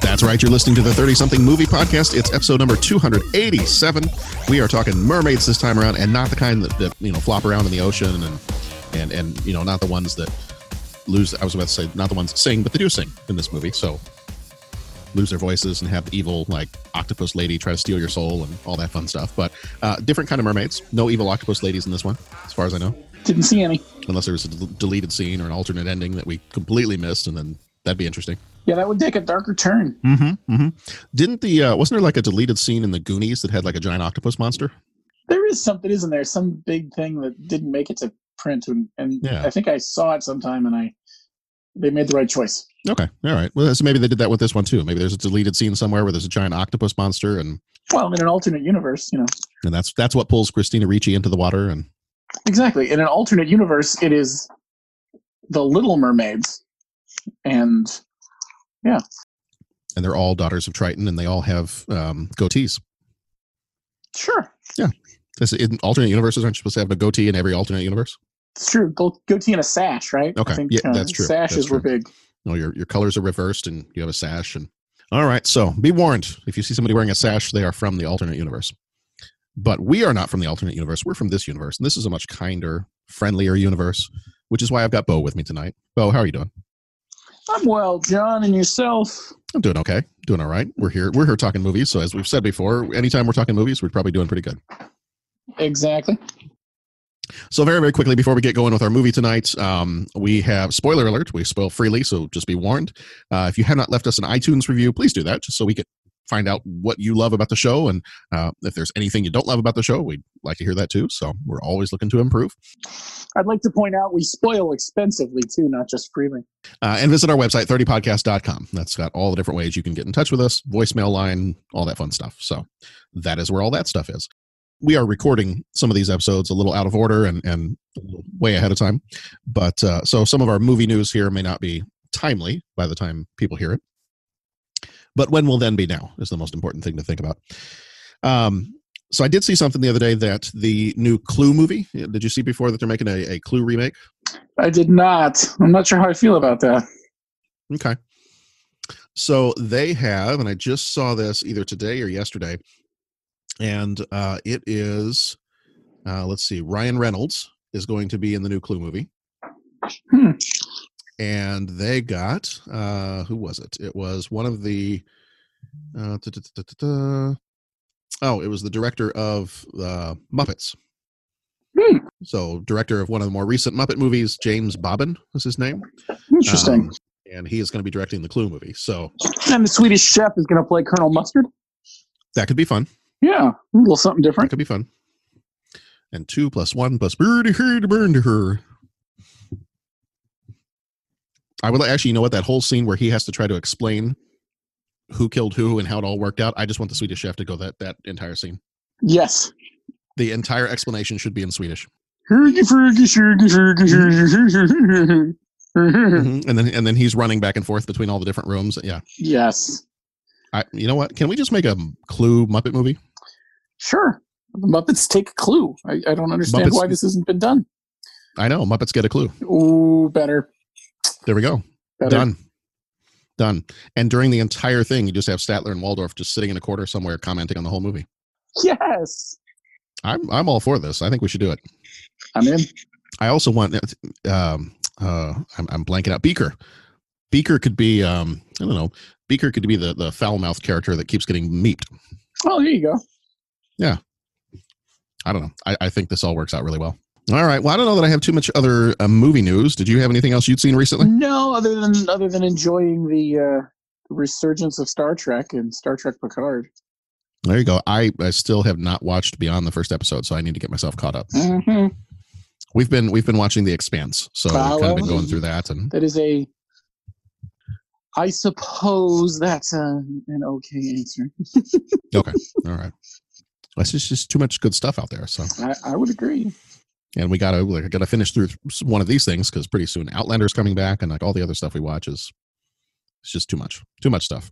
That's right, you're listening to the 30 something movie podcast. It's episode number 287. We are talking mermaids this time around and not the kind that, that you know flop around in the ocean and and and you know not the ones that lose I was about to say not the ones that sing, but they do sing in this movie. So lose their voices and have the evil like octopus lady try to steal your soul and all that fun stuff. But uh, different kind of mermaids. No evil octopus ladies in this one, as far as I know. Didn't see any. Unless there was a del- deleted scene or an alternate ending that we completely missed, and then that'd be interesting. Yeah, that would take a darker turn. Mm-hmm. mm-hmm. Didn't the uh, wasn't there like a deleted scene in the Goonies that had like a giant octopus monster? There is something, isn't there? Some big thing that didn't make it to print, and, and Yeah. I think I saw it sometime, and I they made the right choice. Okay, all right. Well, so maybe they did that with this one too. Maybe there's a deleted scene somewhere where there's a giant octopus monster, and Well, in an alternate universe, you know, and that's that's what pulls Christina Ricci into the water. And exactly. In an alternate universe, it is the Little Mermaids, and yeah. and they're all daughters of Triton, and they all have um, goatees. sure, This, in alternate universes, aren't you supposed to have a goatee in every alternate universe? it's true. Go goatee and a sash, right? Okay. I think, Yeah, uh, that's true. Sashes That's were big. No, your your colors are reversed, and you have a sash. And all right, so be warned: if you see somebody wearing a sash, they are from the alternate universe. But we are not from the alternate universe. We're from this universe, and this is a much kinder, friendlier universe. Which is why I've got Bo with me tonight. Bo, how are you doing? I'm well, John, and yourself. I'm doing okay. Doing all right. We're here. We're here talking movies. So as we've said before, anytime we're talking movies, we're probably doing pretty good. Exactly. So very, very quickly before we get going with our movie tonight, um, we have spoiler alert. We spoil freely, so just be warned. Uh, if you have not left us an iTunes review, please do that, just so we can find out what you love about the show, and uh, if there's anything you don't love about the show, we'd like to hear that too. So we're always looking to improve. I'd like to point out we spoil expensively too, not just freely. Uh, and visit our website 30podcast.com. That's got all the different ways you can get in touch with us, voicemail line, all that fun stuff. So that is where all that stuff is. We are recording some of these episodes a little out of order and, and a little way ahead of time. But uh, so some of our movie news here may not be timely by the time people hear it. But when will then be now is the most important thing to think about. Um, so I did see something the other day that the new Clue movie. Did you see before that they're making a, a Clue remake? I did not. I'm not sure how I feel about that. Okay. So they have, and I just saw this either today or yesterday, and uh, it is, uh, let's see, Ryan Reynolds is going to be in the new Clue movie. Hmm. And they got, uh, who was it? It was one of the, uh, oh, it was the director of uh, Muppets. Hmm. So, director of one of the more recent Muppet movies, James Bobin was his name. Interesting. Um, and he is going to be directing the Clue movie. So and the Swedish chef is going to play Colonel Mustard. that could be fun. Yeah, a little something That different. could be fun. And two plus one plus her to burn to her. I would like, actually, you know what? That whole scene where he has to try to explain who killed who and how it all worked out. I just want the Swedish chef to go that that entire scene. Yes. The entire explanation should be in Swedish. Mhm. And then and then he's running back and forth between all the different rooms. Yeah. Yes. I, you know what? Can we just make a Clue Muppet movie? Sure. The Muppets take a clue. I, I don't understand Muppets- why this hasn't been done. I know. Muppets get a clue. Ooh, better. There we go. better. Done. Done. And during the entire thing, you just have Statler and Waldorf just sitting in a corner somewhere commenting on the whole movie. Yes. I'm I'm all for this. I think we should do it. I'm in. I also want um uh I'm I'm blanking out Beaker. Beaker could be um I don't know. Beaker could be the the foul mouthed character that keeps getting meeped. Oh, there you go. Yeah. I don't know. I, I think this all works out really well. All right. Well, I don't know that I have too much other uh, movie news. Did you have anything else you'd seen recently? No, other than other than enjoying the uh, resurgence of Star Trek and Star Trek Picard. There you go. I, I still have not watched beyond the first episode, so I need to get myself caught up. Mm-hmm. We've been we've been watching The Expanse, so Ah, we've kind of been going through that, and That is a. I suppose that's a, an okay answer. Okay, all right. It's just, just too much good stuff out there. So, I, I would agree. And we gotta we gotta finish through one of these things because pretty soon Outlander's coming back, and like all the other stuff we watch is it's just too much, too much stuff.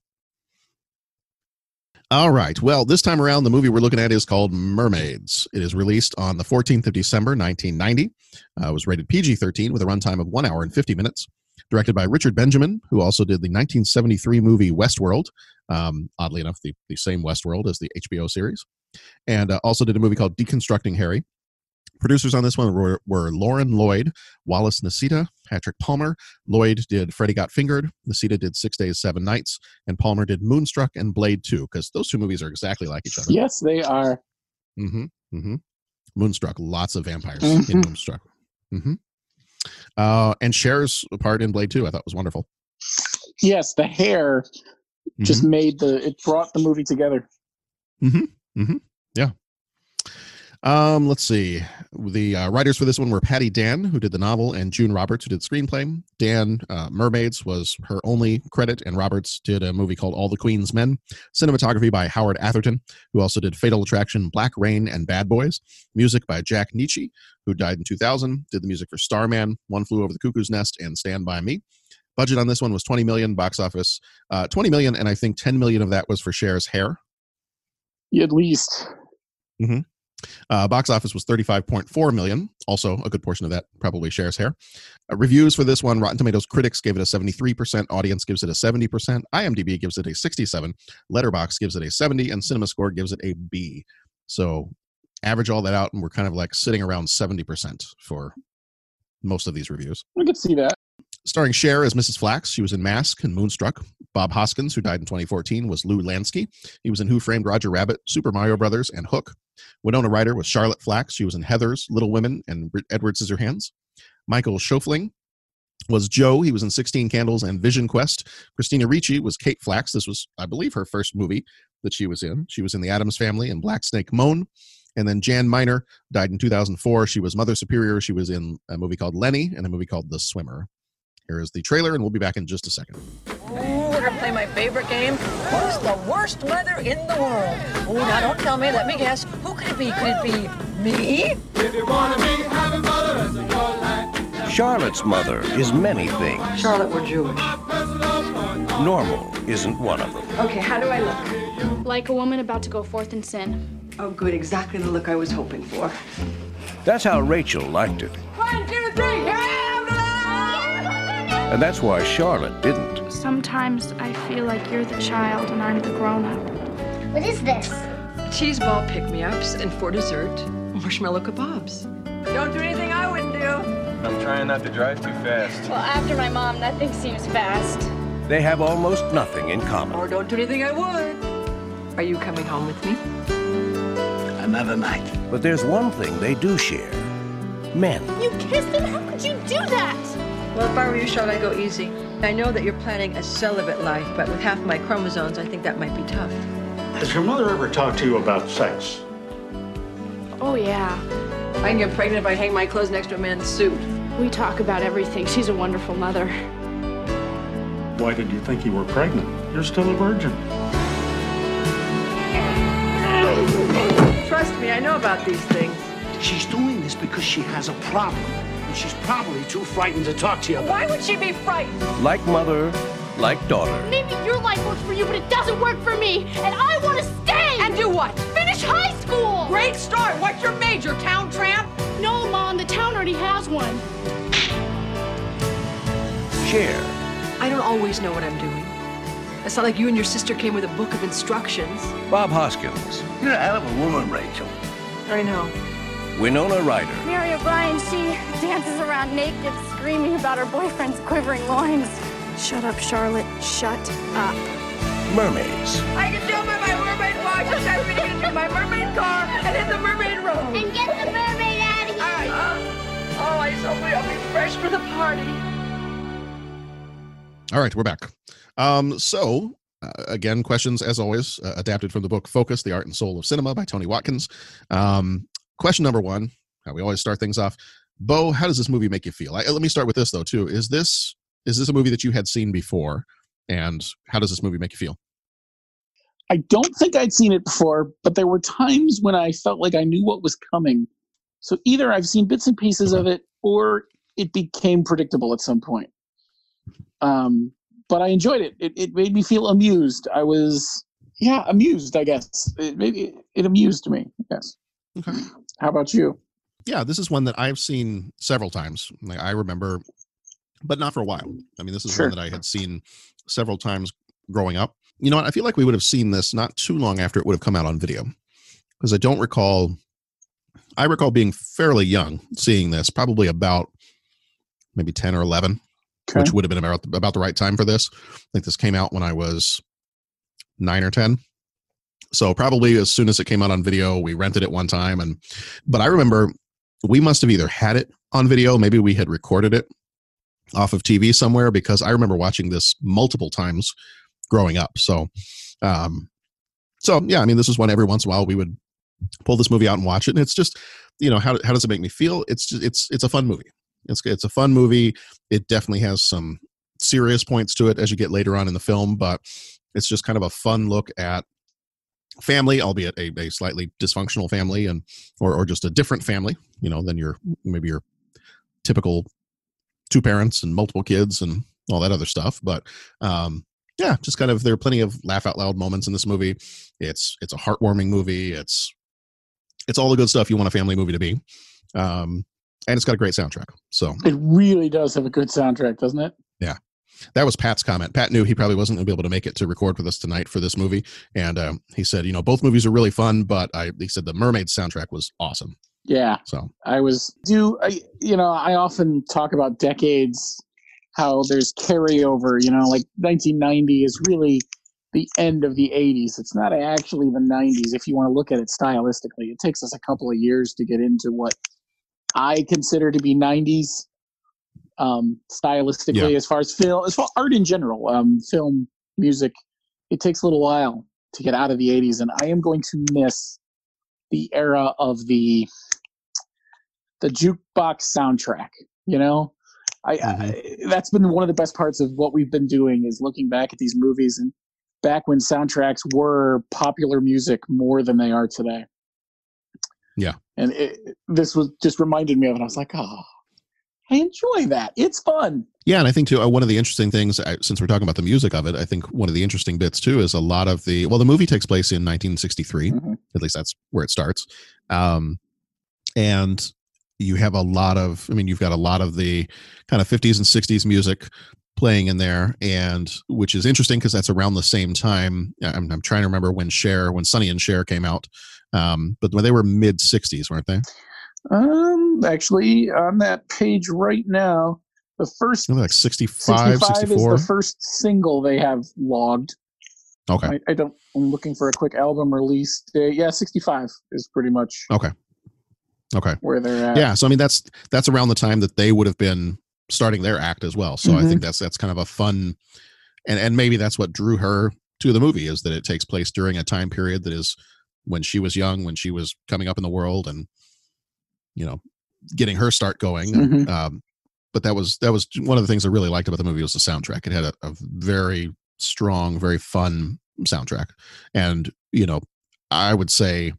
All right. Well, this time around, the movie we're looking at is called Mermaids. It is released on the 14th of December, 1990. Uh, it was rated PG 13 with a runtime of one hour and 50 minutes. Directed by Richard Benjamin, who also did the 1973 movie Westworld. Um, oddly enough, the, the same Westworld as the HBO series. And uh, also did a movie called Deconstructing Harry. Producers on this one were, were Lauren Lloyd, Wallis Nicita, Patrick Palmer. Lloyd did Freddy Got Fingered. Nicita did Six Days, Seven Nights. And Palmer did Moonstruck and Blade 2, because those two movies are exactly like each other. Yes, they are. Mm-hmm. Mm-hmm. Moonstruck, lots of vampires in Mhm. Moonstruck. Mm-hmm. Uh, and Cher's part in Blade 2, I thought was wonderful. Yes, the hair just Mhm. made the it brought the movie together. Um, let's see. The uh, writers for this one were Patty Dann, who did the novel, and June Roberts, who did the screenplay. Dann, uh, Mermaids, was her only credit, and Roberts did a movie called All the Queen's Men. Cinematography by Howard Atherton, who also did Fatal Attraction, Black Rain, and Bad Boys. Music by Jack Nitzsche, who died in 2000, did the music for Starman, One Flew Over the Cuckoo's Nest, and Stand By Me. Budget on this one was 20 million, box office uh, 20 million, and I think 10 million of that was for Cher's hair. At least. Uh, box office was 35.4 million. Also, a good portion of that probably Cher's hair. Uh, reviews for this one Rotten Tomatoes critics gave it a 73%, audience gives it a 70%, IMDb gives it a 67, Letterboxd gives it a 70, and CinemaScore gives it a B. So, average all that out, and we're kind of like sitting around 70% for most of these reviews. I could see that. Starring Cher as Mrs. Flax, she was in Mask and Moonstruck. Bob Hoskins, who died in 2014, was Lou Landsky. He was in Who Framed Roger Rabbit, Super Mario Brothers, and Hook. Winona Ryder was Charlotte Flax. She was in Heathers, Little Women, and Edward Scissorhands. Michael Schoeffling was Joe. He was in 16 Candles and Vision Quest. Christina Ricci was Kate Flax. This was, I believe, her first movie that she was in. She was in The Addams Family and Black Snake Moan. And then Jan Miner died in 2004. She was Mother Superior. She was in a movie called Lenny and a movie called The Swimmer. Here is the trailer, and we'll be back in just a second. Ooh, we're gonna play my favorite game. What's the worst weather in the world? Ooh, now don't tell me. Let me guess. Who could it be? Could it be me? If you wanna be happy, mother, as a life. Charlotte's mother is many things. Charlotte, we're Jewish. Normal isn't one of them. Okay, how do I look? Like a woman about to go forth in sin. Oh, good. Exactly the look I was hoping for. That's how Rachel liked it. One, two, three. And that's why Charlotte didn't. Sometimes I feel like you're the child and I'm the grown up. What is this? Cheese ball pick-me-ups, and for dessert, marshmallow kebabs. Don't do anything I wouldn't do. I'm trying not to drive too fast. Well, after my mom, nothing seems fast. They have almost nothing in common. Or don't do anything I would. Are you coming home with me? Another night. But there's one thing they do share men. You kissed him? How could you do that? Well, if I were you, Charlotte, I'd go easy. I know that you're planning a celibate life, but with half my chromosomes, I think that might be tough. Has your mother ever talked to you about sex? Oh, yeah. I can get pregnant if I hang my clothes next to a man's suit. We talk about everything. She's a wonderful mother. Why did you think you were pregnant? You're still a virgin. Trust me, I know about these things. She's doing this because she has a problem, and she's probably too frightened to talk to you about Why would she be frightened? Like mother, like daughter. Maybe your life works for you, but it doesn't work for me. And I want to stay. And do what? finish high school. Great start. What's your major, town tramp? No, Mom, the town already has one. Cher. I don't always know what I'm doing. It's not like you and your sister came with a book of instructions. Bob Hoskins. You're a hell of a woman, Rachel. I know. Winona Ryder. Mary O'Brien, she dances around naked, screaming about her boyfriend's quivering loins. Shut up, Charlotte. Shut up. mermaids. I can do it my mermaid watch. I'm going to get into my mermaid car and hit the mermaid road. And get the mermaid out of here. All right. Uh, oh, I just hope I'll be fresh for the party. All right, we're back. Um, so uh, again, questions as always, uh, adapted from the book Focus: The Art and Soul of Cinema by Tony Watkins. Um, question number one: How we always start things off. Bo, how does this movie make you feel? I, let me start with this though too. Is this is this a movie that you had seen before, and how does this movie make you feel? I don't think I'd seen it before, but there were times when I felt like I knew what was coming. So either I've seen bits and pieces of it, or it became predictable at some point. Um, but I enjoyed it. It it made me feel amused. I was yeah amused. I guess it made, it, it amused me. Yes. Okay. How about you? Yeah, this is one that I've seen several times. Like I remember, but not for a while. I mean, this is Sure. one that I had seen several times growing up. You know what? I feel like we would have seen this not too long after it would have come out on video, because I don't recall. I recall being fairly young seeing this, probably about maybe ten or eleven, Okay. which would have been about about the right time for this. I think this came out when I was nine or ten. So probably as soon as it came out on video, we rented it one time, and but I remember we must have either had it on video, maybe we had recorded it off of TV somewhere because I remember watching this multiple times growing up. So, um, so yeah, I mean, this is one every once in a while we would pull this movie out and watch it, and it's just, you know, how how does it make me feel? It's just, it's it's a fun movie. It's it's a fun movie. It definitely has some serious points to it as you get later on in the film, but it's just kind of a fun look at family, albeit a, a slightly dysfunctional family, and or or just a different family, you know, than your maybe your typical two parents and multiple kids and all that other stuff. But um, yeah, just kind of there are plenty of laugh out loud moments in this movie. It's it's a heartwarming movie. It's it's all the good stuff you want a family movie to be. Um, and it's got a great soundtrack. So It really does have a good soundtrack, doesn't it? yeah. That was Pat's comment. Pat knew he probably wasn't going to be able to make it to record with us tonight for this movie, and um, he said, "You know, both movies are really fun, but I." He said the Mermaid soundtrack was awesome. Yeah. So I was do I you know I often talk about decades how there's carryover you know like 1990 is really the end of the 80s it's not actually the 90s if you want to look at it stylistically it takes us a couple of years to get into what I consider to be 90s um stylistically Yeah. as far as film as far art in general um film music it takes a little while to get out of the 80s and I am going to miss the era of the the jukebox soundtrack you know I, I that's been one of the best parts of what we've been doing is looking back at these movies and back when soundtracks were popular music more than they are today Yeah. and it, this was just reminded me of it i was like oh i enjoy that it's fun Yeah, and I think too uh, one of the interesting things, I, since we're talking about the music of it, I think one of the interesting bits too is a lot of the well, the movie takes place in 1963. At least that's where it starts, um, and you have a lot of. I mean, you've got a lot of the kind of 50s and 60s music playing in there, and which is interesting because that's around the same time. I'm, I'm trying to remember when Cher, when Sonny and Cher came out, um, but when they were mid 60s, weren't they? Um actually on that page right now the first like 65, 65 is the first single they have logged Okay. I, I don't. I'm looking for a quick album release date. Yeah, 65 is pretty much Okay. Okay. where they're at. yeah so i mean that's that's around the time that they would have been starting their act as well so i Mhm. think that's that's kind of a fun and and maybe that's what drew her to the movie is that it takes place during a time period that is when she was young when she was coming up in the world and you know getting her start going Mhm. um but that was that was one of the things i really liked about the movie was the soundtrack it had a, a very strong very fun soundtrack and you know i would say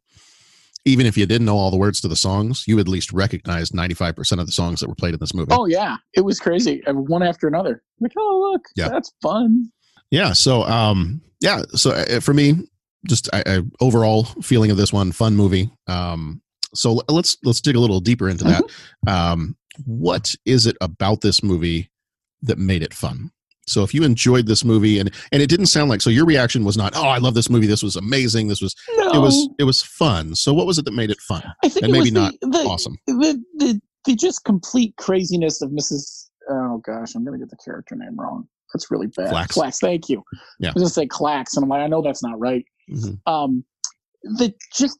even if you didn't know all the words to the songs, you at least recognized 95% of the songs that were played in this movie. Oh yeah, it was crazy. Uh, One after another. Like, oh look, Yeah. that's fun. Yeah. So, um, yeah. So uh, for me, just I, I, overall feeling of this one, fun movie. Um, so let's let's dig a little deeper into that. Um, what is it about this movie that made it fun? So if you enjoyed this movie and and it didn't sound like so your reaction was not oh I love this movie this was amazing this was it was it was fun so what was it that made it fun I think and it maybe was not the, awesome The, the the just complete craziness of Mrs. Oh gosh, I'm gonna get the character name wrong. That's really bad. Flax. Flax. Thank you. Yeah. I was gonna say clax, and I'm like, I know that's not right. Mhm. Um, the just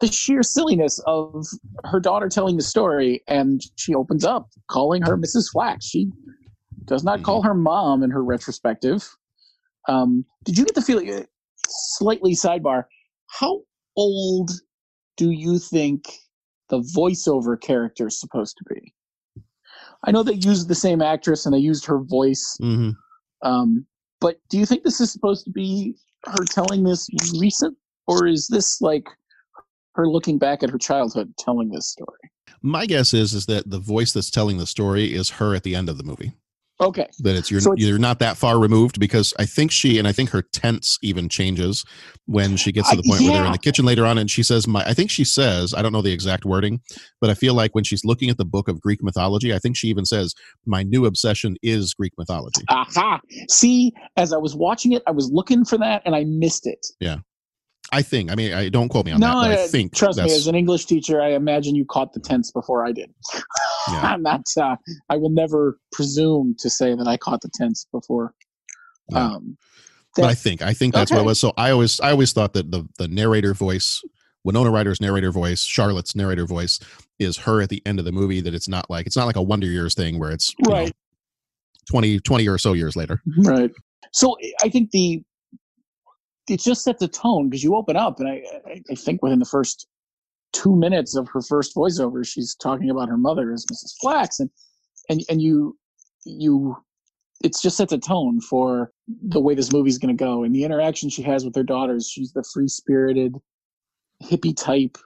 the sheer silliness of her daughter telling the story, and she opens up calling her Mrs. Flax. She does not call her mom in her retrospective. Um, did you get the feeling? Slightly sidebar. How old do you think the voiceover character is supposed to be? I know they used the same actress and they used her voice. Mhm. Um, but do you think this is supposed to be her telling this recent, or is this like her looking back at her childhood telling this story? My guess is is that the voice that's telling the story is her at the end of the movie. Okay. That it's you're So it's- you're not that far removed because I think she and I think her tense even changes when she gets to uh, the point where they're in the kitchen later on and she says my I think she says I don't know the exact wording but I feel like when she's looking at the book of Greek mythology I think she even says my new obsession is Greek mythology. Aha. See, as I was watching it, I was looking for that and I missed it. Yeah. I think I mean I don't quote me on no, that but I think trust me, as an English teacher, I imagine you caught the tense before I did. Yeah. I'm not. Uh, I will never presume to say that I caught the tense before. Yeah. Um, but I think I think that's what it was. So I always I always thought that the the narrator voice, Winona Ryder's narrator voice, Charlotte's narrator voice, is her at the end of the movie. That it's not like it's not like a Wonder Years thing where it's you know, Right. 20, 20 or so years later. right so i think the it just sets a tone because you open up and I, I i think within the first two minutes of her first voiceover she's talking about her mother as mrs flax and and and you you it's just sets a tone for the way this movie's going to go and the interaction she has with her daughters she's the free spirited hippie type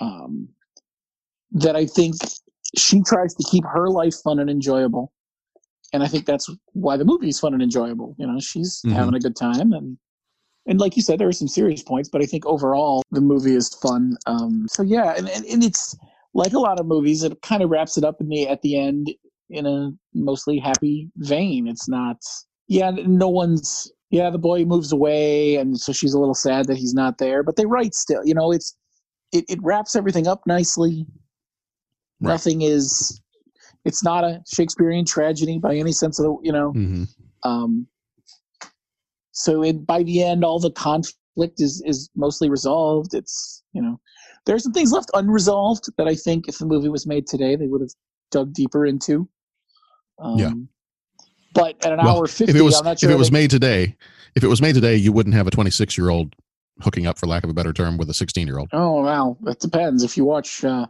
um that i think she tries to keep her life fun and enjoyable and I think that's why the movie is fun and enjoyable. You know, she's Mhm. having a good time, and and like you said, there are some serious points, but I think overall the movie is fun. Um, so yeah, and, and and it's like a lot of movies, it kind of wraps it up in the at the end in a mostly happy vein. It's not, yeah, no one's, yeah, the boy moves away, and so she's a little sad that he's not there, but they write still. You know, it's it it wraps everything up nicely. Right. Nothing is it's not a Shakespearean tragedy by any sense of the you know. hmm Um, so it, by the end, all the conflict is is mostly resolved. It's you know, there's some things left unresolved that I think if the movie was made today, they would have dug deeper into. Um, Yeah. But at an Well, hour fifty, if it was I'm not sure if it was they- made today, if it was made today, you wouldn't have a 26 year old hooking up, for lack of a better term, with a 16 year old. Oh wow, that depends. If you watch uh,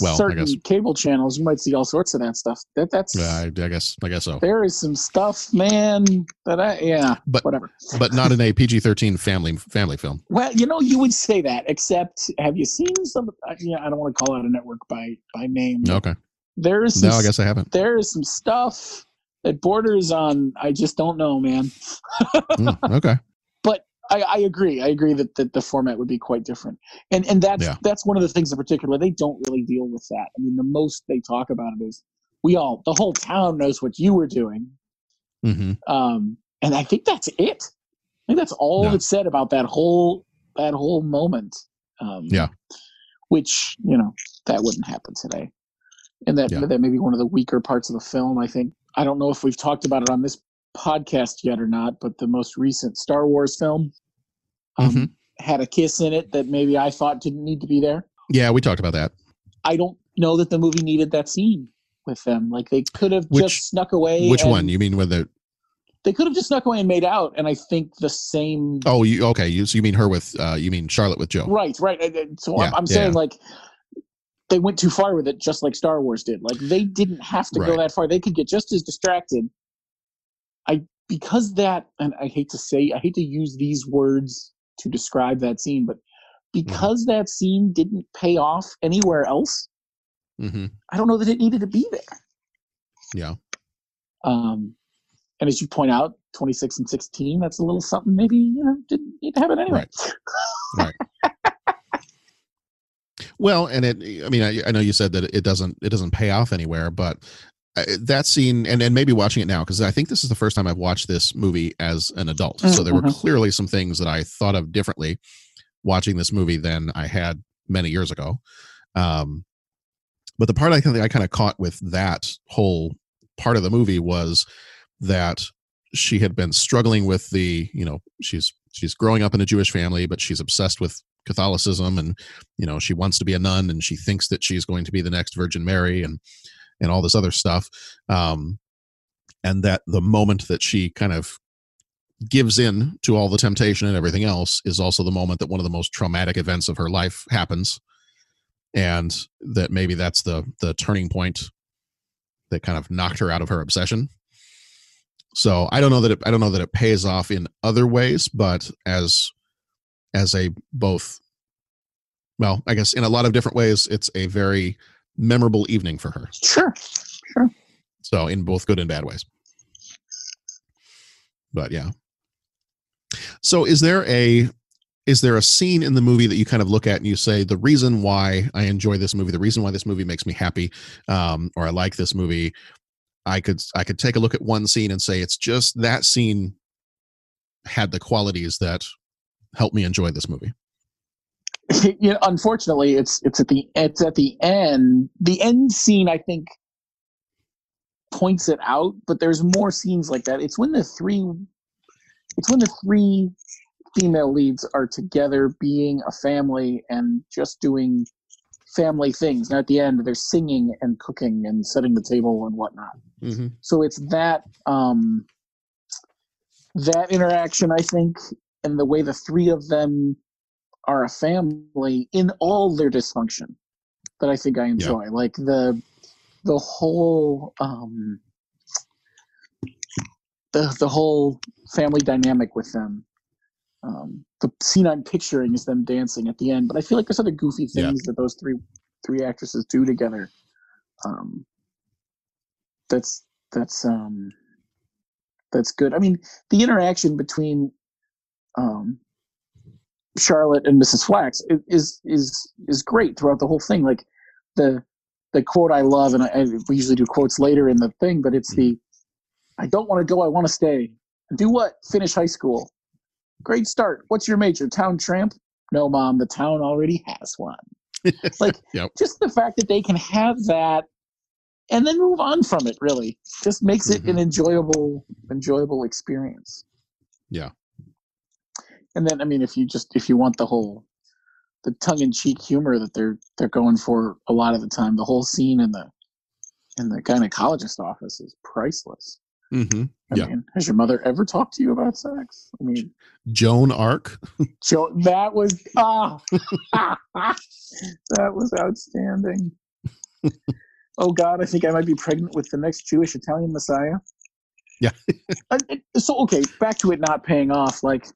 Well, I certain guess. cable channels, you might see all sorts of that stuff. That that's Yeah, I, I guess I guess so, there is some stuff, man. That I yeah, But- whatever. but not in a PG-13 family family film. Well, you know, you would say that, except have you seen some? Yeah, I don't want to call out a network by by name. Okay, There is no, I guess I haven't. there is some stuff that borders on. I just don't know, man. Mm, okay, I, I agree. I agree that, that the format would be quite different, and and that's Yeah. that's one of the things in particular. They don't really deal with that. I mean, the most they talk about it is we all, the whole town knows what you were doing, hmm um, and I think that's it. I think that's all Yeah. that's said about that whole that whole moment. Um, Yeah. which you know that wouldn't happen today, and that Yeah. that may be one of the weaker parts of the film. I think I don't know if we've talked about it on this podcast yet or not, but the most recent Star Wars film um, Mhm. had a kiss in it that maybe I thought didn't need to be there. yeah, we talked about that. I don't know that the movie needed that scene with them. Like they could have Which- just snuck away. Which one? You mean with the? They could have just snuck away and made out, and I think the same. Oh, you okay? You so you mean her with? uh You mean Charlotte with Joe? Right, right. So I'm, I'm saying like they went too far with it, just like Star Wars did. Like they didn't have to go that far. They could get just as distracted. Because that, and I hate to say, I hate to use these words to describe that scene, but Mm-hmm. because that scene didn't pay off anywhere else, hmm I don't know that it needed to be there. Yeah. Um, and as you point out, 26 and 16, that's a little something maybe, you know, didn't need to have it anyway. Right. Well, and it. I mean, I, I know you said that it doesn't. It doesn't pay off anywhere, but that scene, and and maybe watching it now because I think this is the first time I've watched this movie as an adult. So there were Mhm. clearly some things that I thought of differently watching this movie than I had many years ago. Um, but the part I think I kind of caught with that whole part of the movie was that she had been struggling with the you know she's she's growing up in a jewish family but she's obsessed with catholicism and you know she wants to be a nun and she thinks that she's going to be the next virgin mary and and all this other stuff um and that the moment that she kind of gives in to all the temptation and everything else is also the moment that one of the most traumatic events of her life happens. And that maybe that's the the turning point that kind of knocked her out of her obsession. So i don't know that it, i don't know that it pays off in other ways but as as a both well i guess in a lot of different ways it's a very memorable evening for her Sure. Sure. so in both good and bad ways but yeah so is there a is there a scene in the movie that you kind of look at and you say the reason why i enjoy this movie the reason why this movie makes me happy um, or i like this movie i could i could take a look at one scene and say it's just that scene had the qualities that helped me enjoy this movie you know, unfortunately, it's it's at the it's at the end. The end scene, I think, points it out. But there's more scenes like that. It's when the three, it's when the three female leads are together, being a family and just doing family things. Now at the end, they're singing and cooking and setting the table and whatnot. mm-hmm. So it's that um, that interaction, I think, and the way the three of them are a family in all their dysfunction that I think I enjoy. Like the the whole um, the the whole family dynamic with them. Um, the scene I'm picturing is them dancing at the end, but I feel like there's other goofy Yeah. things that those three three actresses do together. Um, that's that's um, that's good. I mean, the interaction between um, Charlotte and Mrs. Flax is is is great throughout the whole thing. Like the the quote I love, and I, I we usually do quotes later in the thing, but it's the mm-hmm. I don't want to go, I want to stay. Do what? Finish high school. Great start. What's your major? Town tramp? No, mom. The town already has one. like Yep. just the fact that they can have that and then move on from it really just makes it an mm-hmm. enjoyable enjoyable experience Yeah. And then i mean if you just if you want the whole the tongue-in-cheek humor that they're they're going for a lot of the time the whole scene in the in the gynecologist office is priceless Mm-hmm. I Yeah. mean, has your mother ever talked to you about sex? I mean, Joan Arc. Joe, that was ah, that was outstanding. oh God, I think I might be pregnant with the next Jewish Italian Messiah. Yeah. So okay, back to it not paying off. Like,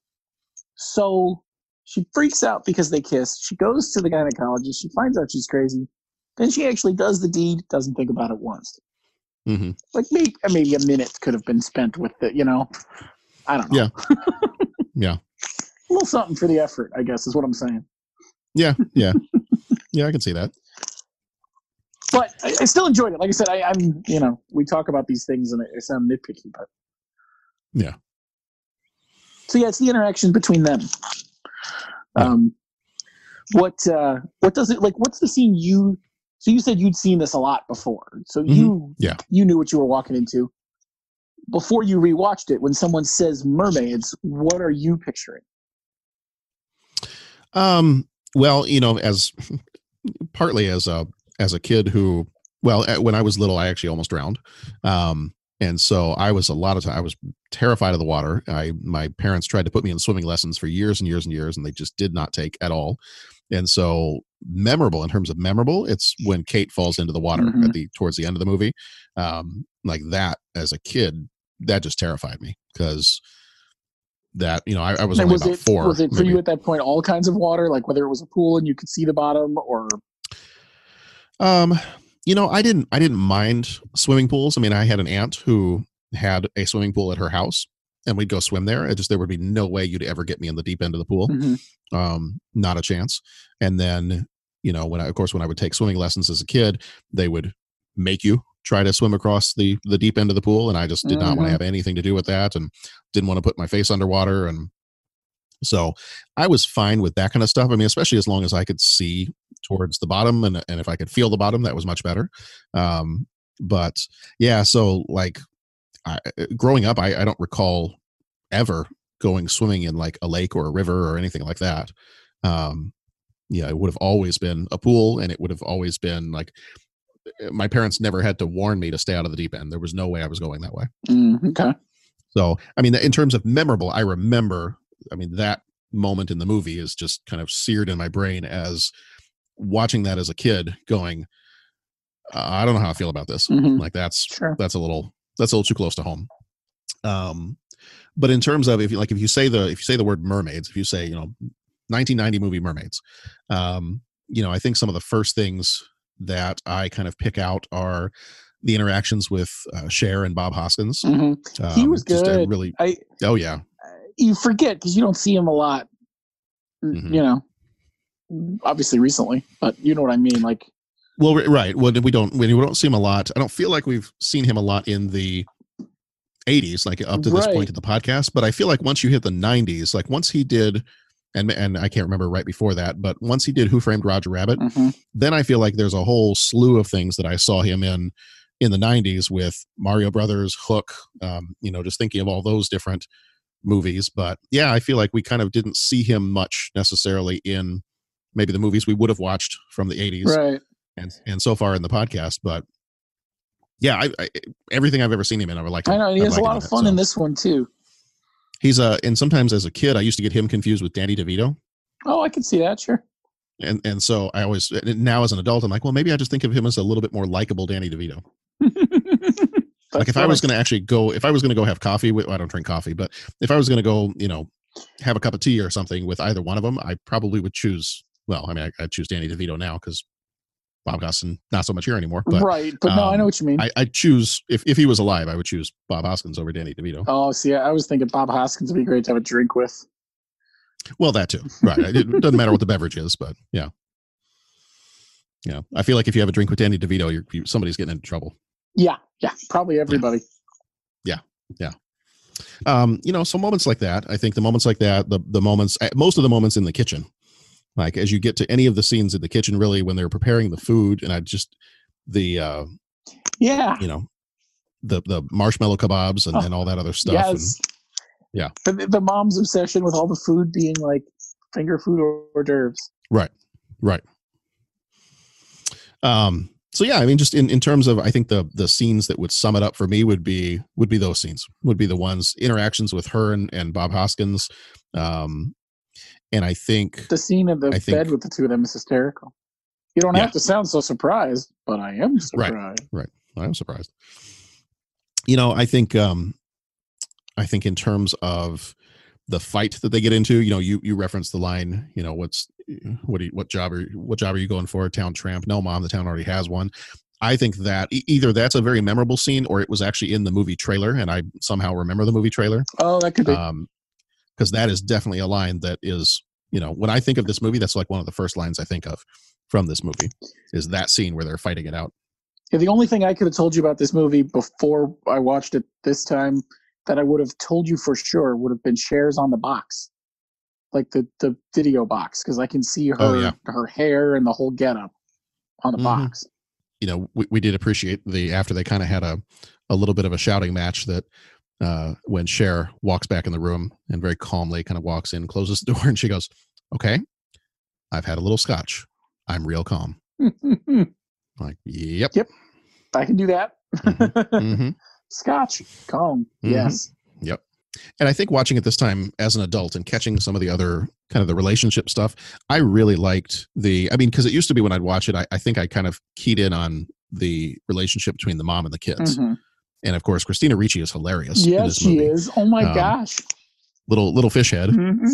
so she freaks out because they kiss. She goes to the gynecologist. She finds out she's crazy. Then she actually does the deed. Doesn't think about it once. Mm-hmm. Like maybe maybe a minute could have been spent with the you know. I don't know. Yeah. Yeah. A little something for the effort, I guess, is what I'm saying. Yeah. Yeah. yeah. I can see that. But I, I still enjoyed it. Like I said, I, I'm, you know, we talk about these things and I sound nitpicky, but Yeah. So yeah, it's the interaction between them. Um, what uh, what does it like? What's the scene you? So you said you'd seen this a lot before, so you Mm-hmm. Yeah. you knew what you were walking into. Before you rewatched it, when someone says mermaids, what are you picturing? Um, well, you know, as partly as a as a kid who, well, when I was little, I actually almost drowned. Um, and so I was a lot of time I was terrified of the water. I my parents tried to put me in swimming lessons for years and years and years, and they just did not take at all. And so memorable in terms of memorable, it's when Kate falls into the water Mhm. at the towards the end of the movie. Um, like that as a kid, that just terrified me because that you know I, I was And only was about it four. was it for maybe. you at that point all kinds of water, like whether it was a pool and you could see the bottom, or Um, you know, I didn't I didn't mind swimming pools. I mean, I had an aunt who had a swimming pool at her house and we'd go swim there. It just there would be no way you'd ever get me in the deep end of the pool. Mhm. Um, not a chance. And then, you know, when I of course when I would take swimming lessons as a kid, they would make you try to swim across the the deep end of the pool and I just did not want to have anything to do with that and didn't want to put my face underwater and so I was fine with that kind of stuff. I mean, especially as long as I could see towards the bottom and, and if I could feel the bottom, that was much better. Um, but yeah, so like I, growing up, I, I don't recall ever going swimming in like a lake or a river or anything like that. Um, yeah, it would have always been a pool, and it would have always been like my parents never had to warn me to stay out of the deep end. There was no way I was going that way. Mm, okay. So, I mean, in terms of memorable, I remember. I mean, that moment in the movie is just kind of seared in my brain as watching that as a kid, going, I don't know how I feel about this. Mhm. Like that's Sure. that's a little that's a little too close to home. Um, but in terms of if you like, if you say the if you say the word mermaids, if you say you know 1990 movie mermaids, um, you know, I think some of the first things that I kind of pick out are the interactions with uh, Cher and Bob Hoskins. Mhm. he Um, was just a really, I oh yeah, you forget because you don't see him a lot. Mhm. You know, obviously recently, but you know what I mean. Like, Well, right. Well, we don't we don't see him a lot. I don't feel like we've seen him a lot in the 80s, like up to this Right. point in the podcast. But I feel like once you hit the 90s, like once he did, and and I can't remember right before that, but once he did Who Framed Roger Rabbit, mhm. then I feel like there's a whole slew of things that I saw him in in the 90s with Mario Brothers, Hook, um, you know, just thinking of all those different movies. But yeah, I feel like we kind of didn't see him much necessarily in maybe the movies we would have watched from the 80s right? and and so far in the podcast. But yeah, I, I everything I've ever seen him in, I would like. I know he I'd has a lot of it, fun so. in this one too. He's uh, and sometimes as a kid, I used to get him confused with Danny DeVito, Oh, I can see that. Sure. and and so I always and now as an adult, I'm like, well, maybe I just think of him as a little bit more likable Danny DeVito. like if I was going to actually go, if I was going to go have coffee with, well, I don't drink coffee, but if I was going to go, you know, have a cup of tea or something with either one of them, I probably would choose. Well, I mean, I, I'd choose Danny DeVito now because Bob Gosson not so much here anymore. But right, but no, I um, know what you mean. I, I'd choose if, if he was alive, I would choose Bob Hoskins over Danny DeVito. oh, see, I was thinking Bob Hoskins would be great to have a drink with. Well, that too, right? It doesn't matter what the beverage is, but yeah, yeah. I feel like if you have a drink with Danny DeVito, you're you, somebody's getting into trouble. Yeah, yeah, probably everybody. Yeah, yeah. Um, you know, so moments like that. I think the moments like that, the the moments, eh, most of the moments in the kitchen, like as you get to any of the scenes in the kitchen, really when they're preparing the food, and I just the uh, Yeah. you know, the the marshmallow kebabs and, Oh, and all that other stuff. Yes. yeah. The, the mom's obsession with all the food being like finger food or hors d'oeuvres. Right. Right. Um, so yeah, I mean, just in, in terms of, I think the the scenes that would sum it up for me would be would be those scenes would be the ones interactions with her and, and Bob Hoskins, um, and I think The scene in the I think- bed with the two of them is hysterical. You don't Yeah. have to sound so surprised, but I am Right. surprised. right, I'm surprised. You know, I think um, I think in terms of the fight that they get into, you know, you you reference the line, you know, what's what do you, what job are you, what job are you going for? Town tramp? No, mom, the town already has one. I think that either that's a very memorable scene or it was actually in the movie trailer, and I somehow remember the movie trailer. Oh, that could be. Um, because that is definitely a line that is, you know, when I think of this movie, that's like one of the first lines I think of from this movie is that scene where they're fighting it out. Yeah, the only thing I could have told you about this movie before I watched it this time that I would have told you for sure would have been Cher's on the box, like the the video box, because I can see her Oh, yeah. her hair and the whole getup on the Mhm. box. you know we, we did appreciate the after they kind of had a a little bit of a shouting match that uh when Cher walks back in the room and very calmly kind of walks in closes the door and she goes okay i've had a little scotch i'm real calm like yep Yep. I can do that. hmm Scotch, calm. Mhm. Yes. Yep. And I think watching it this time as an adult and catching some of the other kind of the relationship stuff, I really liked the. I mean, because it used to be when I'd watch it, I, I think I kind of keyed in on the relationship between the mom and the kids. Mhm. And of course, Christina Ricci is hilarious. Yes, she is. Oh my Um, gosh. Little little fish head Mhm.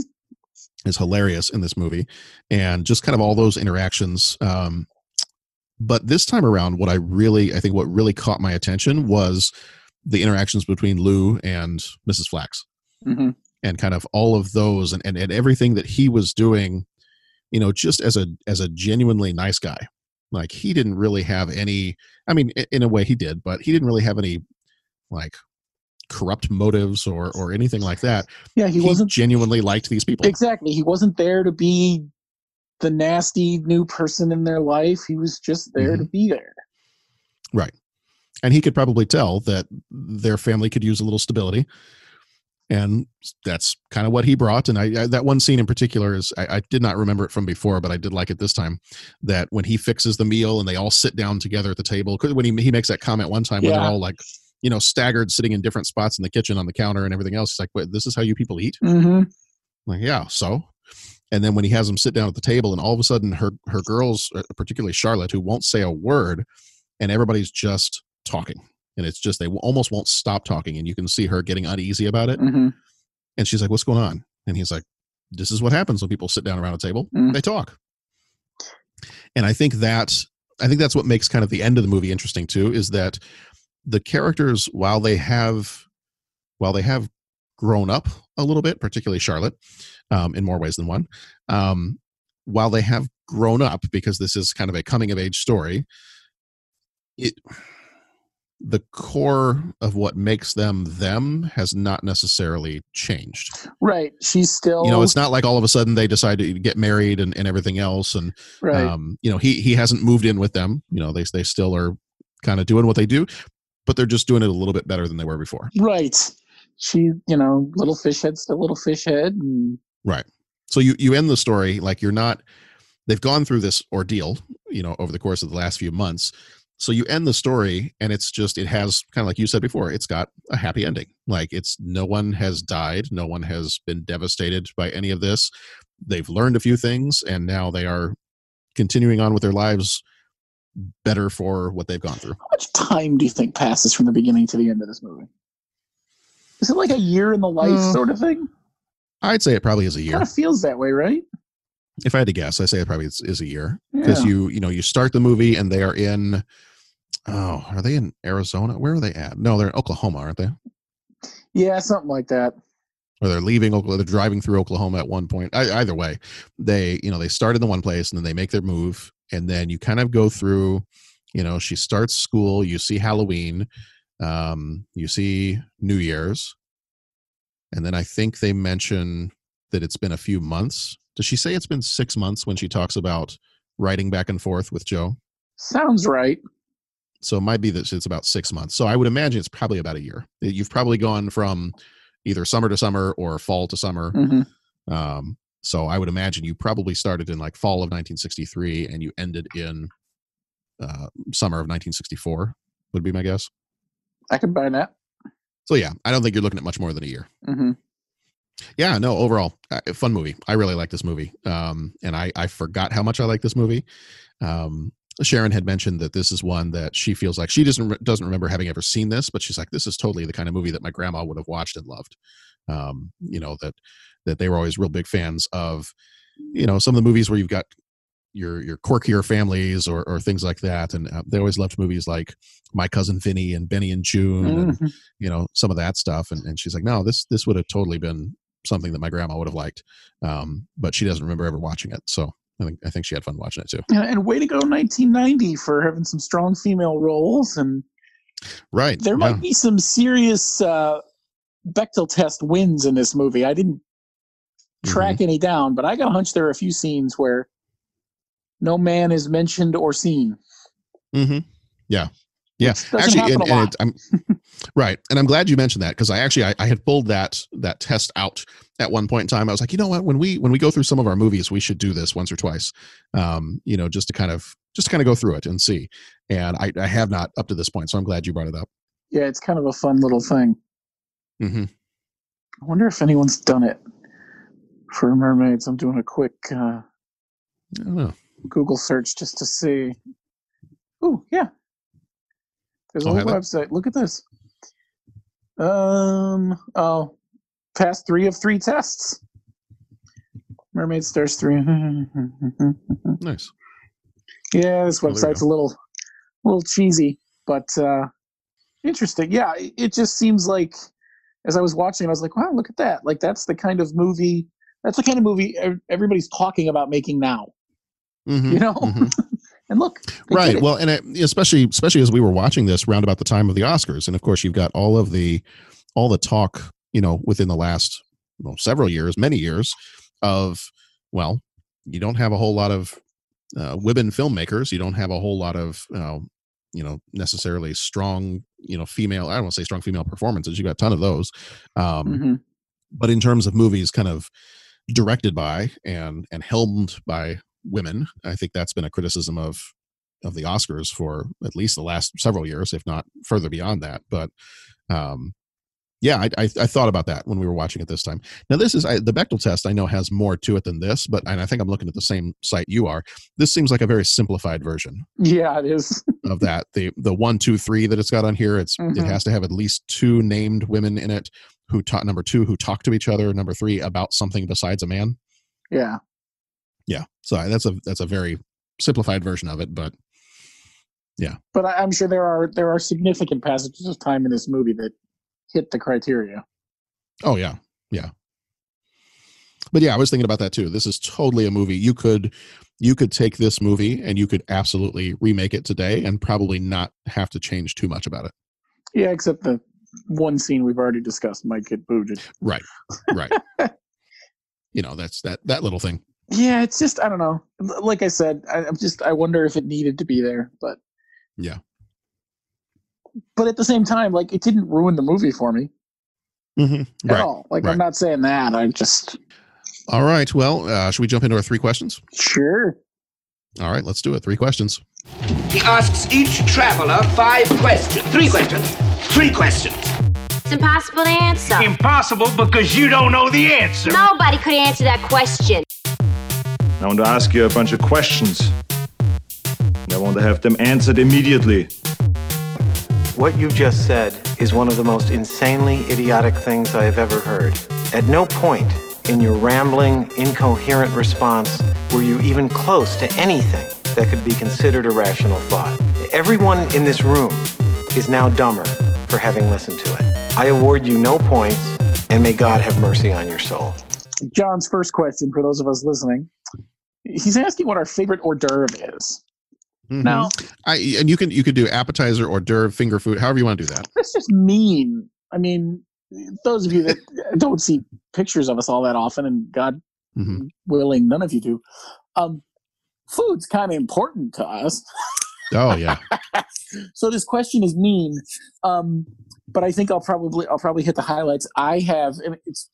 is hilarious in this movie, and just kind of all those interactions. Um, but this time around, what I really, I think, what really caught my attention was the interactions between Lou and Mrs. Flax. Mhm. and kind of all of those and, and, and everything that he was doing you know just as a as a genuinely nice guy like he didn't really have any i mean in a way he did but he didn't really have any like corrupt motives or or anything like that Yeah, he wasn't genuinely liked these people Exactly. He wasn't there to be the nasty new person in their life. He was just there Mm-hmm. to be there. right and he could probably tell that their family could use a little stability and that's kind of what he brought and I, I that one scene in particular is I, I, did not remember it from before but i did like it this time that when he fixes the meal and they all sit down together at the table when he, he makes that comment one time when Yeah. they're all like you know staggered sitting in different spots in the kitchen on the counter and everything else it's like Wait, this is how you people eat Mm-hmm. like yeah so and then when he has them sit down at the table and all of a sudden her her girls uh, particularly charlotte who won't say a word and everybody's just talking and it's just they almost won't stop talking and you can see her getting uneasy about it Mm-hmm. and she's like what's going on and he's like this is what happens when people sit down around a table Mm. they talk and i think that i think that's what makes kind of the end of the movie interesting too is that the characters while they have while they have grown up a little bit particularly charlotte um, in more ways than one um, while they have grown up because this is kind of a coming of age story it the core of what makes them them has not necessarily changed Right. She's still. you know it's not like all of a sudden they decide to get married and, and everything else and Right. um you know he he hasn't moved in with them you know they they still are kind of doing what they do but they're just doing it a little bit better than they were before right. She, you know, little fish head, still little fish head, and right so you you end the story like you're not they've gone through this ordeal you know over the course of the last few months so you end the story and it's just it has kind of like you said before it's got a happy ending like it's no one has died no one has been devastated by any of this they've learned a few things and now they are continuing on with their lives better for what they've gone through how much time do you think passes from the beginning to the end of this movie? Is it like a year in the life Uh, sort of thing? i'd say it probably is a year Kind of feels that way, right? if i had to guess i say it probably is, is a year because Yeah. you you know you start the movie and they are in oh are they in arizona? Where are they at? No they're in oklahoma aren't they? Yeah, something like that. or they're leaving oklahoma they're driving through oklahoma at one point. I, either way they you know they start in the one place and then they make their move and then you kind of go through you know she starts school you see halloween um you see new year's and then i think they mention that it's been a few months. Does she say it's been six months when she talks about writing back and forth with joe? Sounds right. So it might be that it's about six months. So i would imagine it's probably about a year. You've probably gone from either summer to summer or fall to summer. Mhm. um, so i would imagine you probably started in like fall of 1963 and you ended in uh, summer of 1964 would be my guess. I could buy that. so yeah i don't think you're looking at much more than a year. Hmm yeah no overall uh, fun movie. I really like this movie. Um and i i forgot how much i like this movie. Um sharon had mentioned that this is one that she feels like she doesn't doesn't remember having ever seen this but she's like this is totally the kind of movie that my grandma would have watched and loved um you know that that they were always real big fans of you know some of the movies where you've got your your quirkier families or or things like that and uh, they always loved movies like my cousin vinny and benny and june and Mhm. you know some of that stuff and, and she's like no this this would have totally been something that my grandma would have liked um but she doesn't remember ever watching it so i think i think she had fun watching it too And, and way to go, 1990 for having some strong female roles, and right there yeah. might be some serious uh, Bechdel test wins in this movie. I didn't track Mm-hmm. any down, but I got a hunch there are a few scenes where no man is mentioned or seen. Mm-hmm. Yeah. Yeah. Actually, and, and I'm right. And I'm glad you mentioned that because I actually I, I had pulled that that test out at one point in time. I was like, you know what, when we when we go through some of our movies, we should do this once or twice. Um, you know, just to kind of just to kind of go through it and see. And I, I have not up to this point, so I'm glad you brought it up. Yeah, it's kind of a fun little thing. Mm-hmm. I wonder if anyone's done it for mermaids. I'm doing a quick uh, I don't know. Google search just to see. Oh, yeah. There's a Oh, whole website. Look at this. Um. Oh, past three of three tests. Mermaid stars three. Nice. Yeah, this Oh, there we website's a little, little cheesy, but uh, interesting. Yeah, it, it just seems like as I was watching, I was like, wow, look at that! Like that's the kind of movie. That's the kind of movie everybody's talking about making now. Mhm, You know, mhm. And look, right. well and it, especially especially as we were watching this round about the time of the oscars and of course you've got all of the all the talk you know within the last well, several years many years of well you don't have a whole lot of uh, women filmmakers. You don't have a whole lot of you know, you know necessarily strong you know female i don't want to say strong female performances. You got a ton of those. Um Mhm. but in terms of movies kind of directed by and and helmed by women i think that's been a criticism of of the oscars for at least the last several years if not further beyond that but um yeah I, I i thought about that when we were watching it this time now this is I, the bechdel test i know has more to it than this but and i think i'm looking at the same site you are this seems like a very simplified version Yeah, it is. of that the the one two three that it's got on here it's Mhm. it has to have at least two named women in it who talk number two who talk to each other number three about something besides a man Yeah. Yeah so that's a that's a very simplified version of it but yeah. But I'm sure there are there are significant passages of time in this movie that hit the criteria. oh yeah yeah. But yeah i was thinking about that too. This is totally a movie. You could you could take this movie and you could absolutely remake it today and probably not have to change too much about it. Yeah, except the one scene we've already discussed might get booted. right right. You know that's that that little thing Yeah, it's just I don't know. Like I said, I, I'm just I wonder if it needed to be there, but yeah but at the same time, like it didn't ruin the movie for me mm-hmm. at all. Like right. I'm not saying that. I just All right. Well, uh, should we jump into our three questions? sure. All right, let's do it. Three questions. He asks each traveler five questions. Three questions. Three questions. It's impossible to answer. Impossible because you don't know the answer. Nobody could answer that question. I want to ask you a bunch of questions. And I want to have them answered immediately. What you just said is one of the most insanely idiotic things I have ever heard. At no point in your rambling, incoherent response were you even close to anything that could be considered a rational thought. Everyone in this room is now dumber for having listened to it. I award you no points, and may God have mercy on your soul. John's first question for those of us listening. He's asking what our favorite hors d'oeuvre is. Now, I and you can you could do appetizer or d'oeuvre, finger food, however you want to do that. that's just mean. I mean, those of you that don't see pictures of us all that often, and God Mhm. willing, none of you do. Um, food's kind of important to us. Oh yeah. so this question is mean, um, but I think I'll probably I'll probably hit the highlights. I have, and it's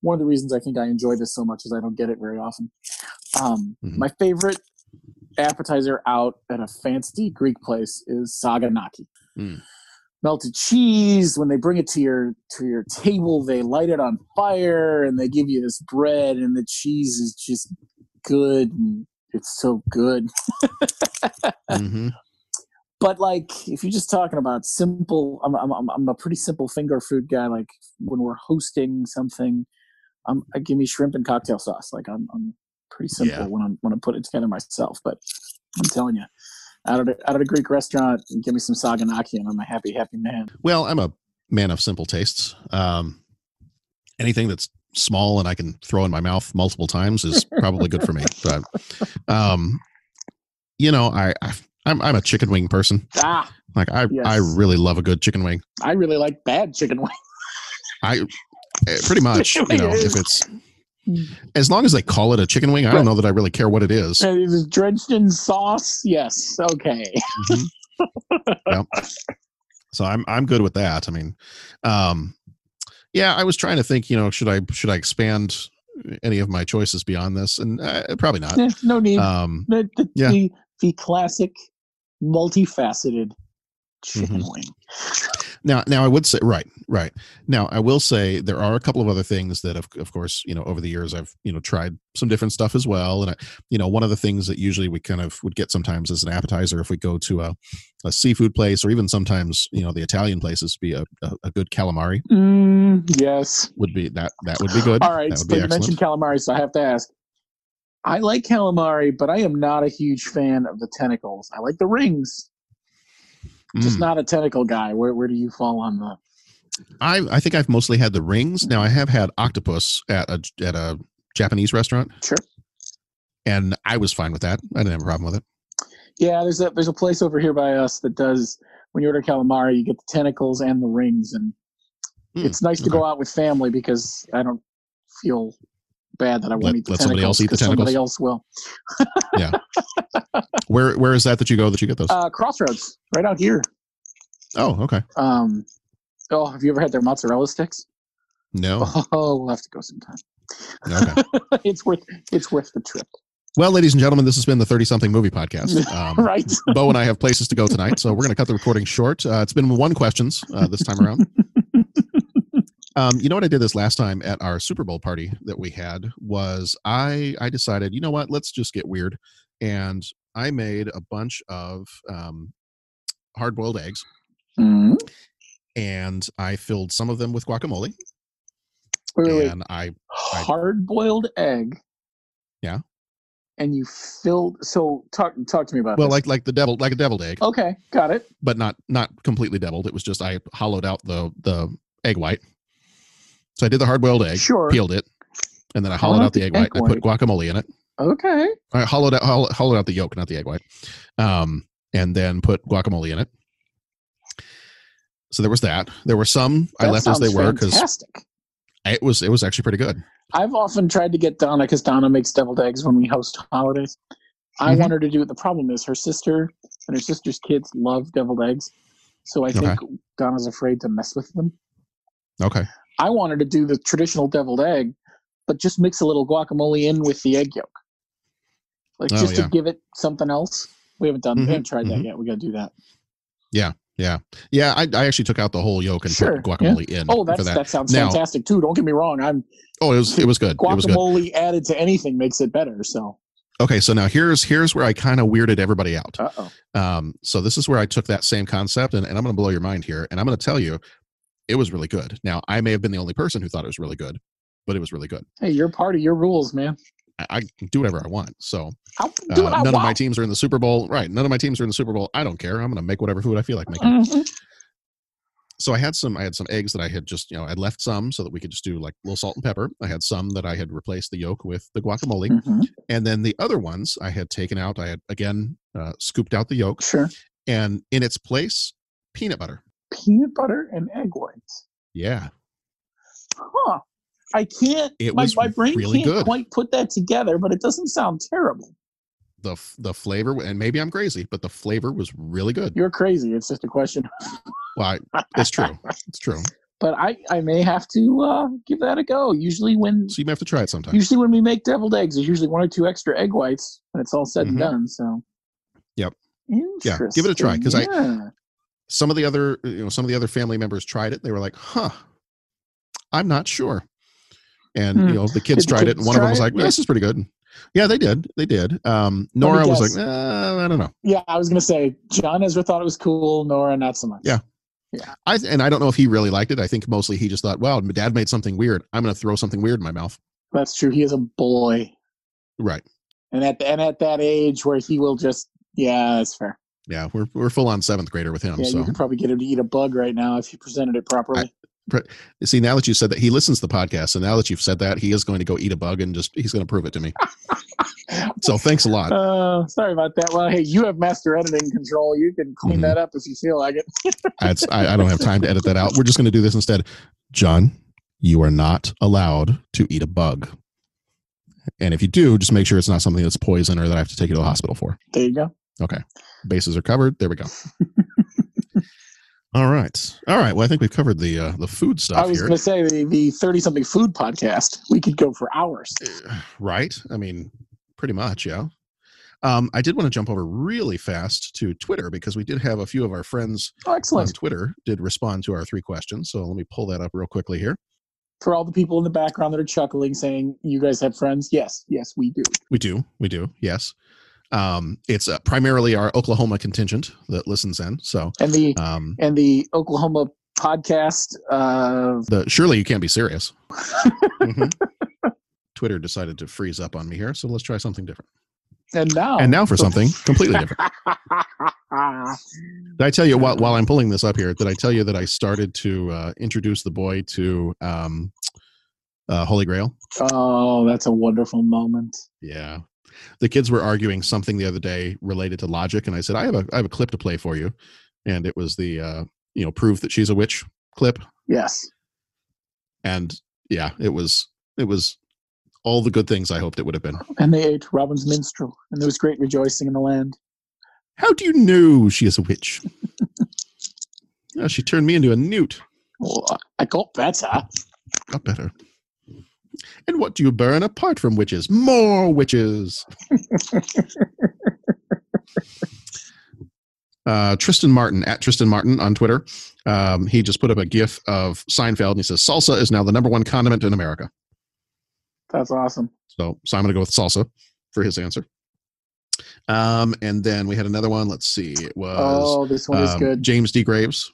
one of the reasons I think I enjoy this so much is I don't get it very often. Um, My favorite appetizer out at a fancy Greek place is saganaki. Mm. Melted cheese. When they bring it to your to your table, they light it on fire and they give you this bread, and the cheese is just good. And it's so good. hmm but like if you're just talking about simple I'm, I'm, I'm- I'm a pretty simple finger food guy like when we're hosting something um, I give me shrimp and cocktail sauce like i'm, I'm pretty simple Yeah. when i'm when i'm putting it together myself but i'm telling you out of the, out of the greek restaurant give me some saganaki and i'm a happy happy man Well, I'm a man of simple tastes. Um, anything that's small and I can throw in my mouth multiple times is probably good for me. But um, you know, I, I I'm I'm a chicken wing person. ah Like I Yes. I really love a good chicken wing. i really like bad chicken wing I pretty much you know if it's as long as they call it a chicken wing, I don't know that I really care what it is. It is drenched in sauce yes okay Yep. So I'm I'm good with that. I mean, um, yeah, I was trying to think. You know, should I should I expand any of my choices beyond this? And uh, probably not. Eh, no need Um, the, the, yeah. the, the classic multifaceted chicken Mhm. wing now, now I would say right, right. Now I will say there are a couple of other things that, of, of course, you know, over the years I've you know tried some different stuff as well. And I, you know, one of the things that usually we kind of would get sometimes as an appetizer if we go to a, a seafood place or even sometimes you know the Italian places be a, a, a good calamari Mm, yes. would be that that would be good. All right. that So would be you excellent. mentioned calamari, so I have to ask. I like calamari, but I am not a huge fan of the tentacles. I like the rings. Just Mm. not a tentacle guy. Where where do you fall on the? I I think I've mostly had the rings. Now I have had octopus at a at a Japanese restaurant. Sure. And I was fine with that. I didn't have a problem with it. Yeah, there's a there's a place over here by us that does when you order calamari, you get the tentacles and the rings, and Hmm, it's nice to go out with family because I don't feel bad that I won't Let- eat the let somebody else eat the 'cause Somebody else will. Yeah. Where where is that that you go that you get those? Uh, Crossroads, right out here. oh, okay. Um, oh, have you ever had their mozzarella sticks? No. Oh, we'll have to go sometime. Okay. it's worth it's worth the trip. Well, ladies and gentlemen, this has been the 30 something movie podcast. Um, right. Bo and I have places to go tonight, so we're going to cut the recording short. Uh, it's been one questions uh, this time around. Um, you know what I did this last time at our Super Bowl party that we had was I I decided you know what let's just get weird, and I made a bunch of um, hard boiled eggs, Mhm. and I filled some of them with guacamole, Wait, wait, and I Hard boiled egg, yeah and you filled. So talk talk to me about it. well this. like like the devil like a deviled egg, okay, got it. but not not completely deviled. It was just I hollowed out the the egg white. So I did the hard boiled egg, Sure. peeled it, and then I hollowed Hollowed out the egg white. I put guacamole in it. Okay. I hollowed out holl- hollowed out the yolk, not the egg white, um, and then put guacamole in it. So there was that. There were some I left as they were because it was it was actually pretty good. I've often tried to get Donna because Donna makes deviled eggs when we host holidays. I Mhm. want her to do it. The problem is her sister and her sister's kids love deviled eggs, so I think Okay. Donna's afraid to mess with them. Okay. I wanted to do the traditional deviled egg, but just mix a little guacamole in with the egg yolk, like Oh, just yeah. to give it something else. We haven't done. Mhm, We haven't tried that mhm. yet. We got to do that. Yeah, yeah, yeah. I, I actually took out the whole yolk and Sure. put guacamole yeah. in. Oh, for that's that. that, sounds Now- fantastic too. Don't get me wrong. I'm Oh, it was it was good. It was good. guacamole added to anything makes it better. So, Okay, so now here's here's where I kind of weirded everybody out. uh oh. Um, so this is where I took that same concept, and, and I'm going to blow your mind here, and I'm going to tell you, it was really good. Now I may have been the only person who thought it was really good, but it was really good. Hey, you're part of your rules, man. I, I do whatever I want. So uh, do what I none of my teams are in the Super Bowl, right? None of my teams are in the Super Bowl. I don't care. I'm going to make whatever food I feel like making. Mhm. so I had some I had some eggs that I had just you know I'd left some so that we could just do like a little salt and pepper. I had some that I had replaced the yolk with the guacamole, Mhm. and then the other ones I had taken out. I had again uh, scooped out the yolk, Sure. and in its place peanut butter. Peanut butter and egg whites. Yeah, Huh. I can't. It my, was my brain really can't good. quite put that together, but it doesn't sound terrible. the the flavor and maybe I'm crazy, but the flavor was really good. You're crazy. It's just a question. Well, I, it's true. It's true. But I, I may have to uh, give that a go. Usually when So you may have to try it sometime. usually when we make deviled eggs, there's usually one or two extra egg whites when it's all said Mhm. and done. So Yep. Yeah, give it a try, 'cause I- Interesting, yeah. Some of the other you know some of the other family members tried it they were like huh i'm not sure and Hmm. you know the kids Did the tried it and one of them was like this is pretty good yeah they did they did um nora was like uh, i don't know Yeah, I was gonna say John Ezra thought it was cool. Nora, not so much. Yeah. Yeah. i and i don't know if he really liked it i think mostly he just thought well my dad made something weird i'm gonna throw something weird in my mouth That's true. He is a boy, right and at and at that age where he will just yeah, that's fair. Yeah we're, we're full on seventh grader with him Yeah, so you could probably get him to eat a bug right now if you presented it properly. Pre- see now that you said that he listens to the podcast and now that you've said that he is going to go eat a bug and just he's going to prove it to me so thanks a lot Uh, sorry about that. Well, hey, you have master editing control. You can clean Mhm. that up if you feel like it. That's, I, I don't have time to edit that out. We're just going to do this instead. John, you are not allowed to eat a bug. And if you do, just make sure it's not something that's poison or that I have to take you to the hospital for. There you go. Okay. Bases are covered. There we go. All right. All right. Well, I think we've covered the uh, the food stuff I was going to say the the thirty something food podcast. We could go for hours. right? I mean, pretty much, yeah. Um, I did want to jump over really fast to Twitter because we did have a few of our friends Oh, on excellent. Twitter did respond to our three questions. So let me pull that up real quickly here. For all the people in the background that are chuckling, saying you guys have friends. Yes, yes, we do. We do. We do. Yes. Um, it's uh, primarily our Oklahoma contingent that listens in. So, And the um, and the Oklahoma podcast. Uh, the surely you can't be serious. Mhm. Twitter decided to freeze up on me here, so let's try something different. and now And now for something completely different. Did I tell you while while I'm pulling this up here? Did I tell you that I started to uh, introduce the boy to um, uh, Holy Grail? oh, that's a wonderful moment. Yeah. The kids were arguing something the other day related to logic, and I said, I have a I have a clip to play for you. And it was the uh, you know, prove that she's a witch clip. Yes. And yeah, it was it was all the good things I hoped it would have been. And they ate Robin's minstrel, and there was great rejoicing in the land. How do you know she is a witch? oh, she turned me into a newt. Well, I got better. Got better. And what do you burn apart from witches? More witches. uh, Tristan Martin at Tristan Martin on Twitter. Um, he just put up a GIF of Seinfeld and he says salsa is now the number one condiment in America. That's awesome. So, so I'm going to go with salsa for his answer. Um, and then we had another one. Let's see. It was Oh, this one is um, good. James D. Graves.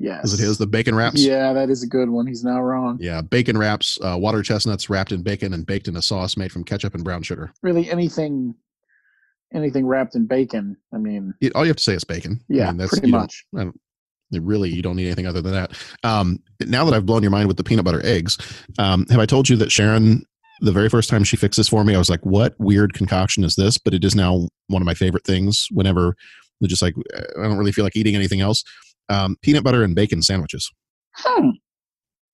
Yes. Is it his? The bacon wraps? Yeah, that is a good one. He's not wrong. Yeah, bacon wraps, uh, water chestnuts wrapped in bacon and baked in a sauce made from ketchup and brown sugar. Really, anything, anything wrapped in bacon. I mean, It, all you have to say is bacon. I Yeah, mean, pretty you much. Really, you don't need anything other than that. Um, now that I've blown your mind with the peanut butter eggs, um, have I told you that Sharon, the very first time she fixed this for me, I was like, "What weird concoction is this?" But it is now one of my favorite things. Whenever just like, I don't really feel like eating anything else. Um, peanut butter and bacon sandwiches. hmm,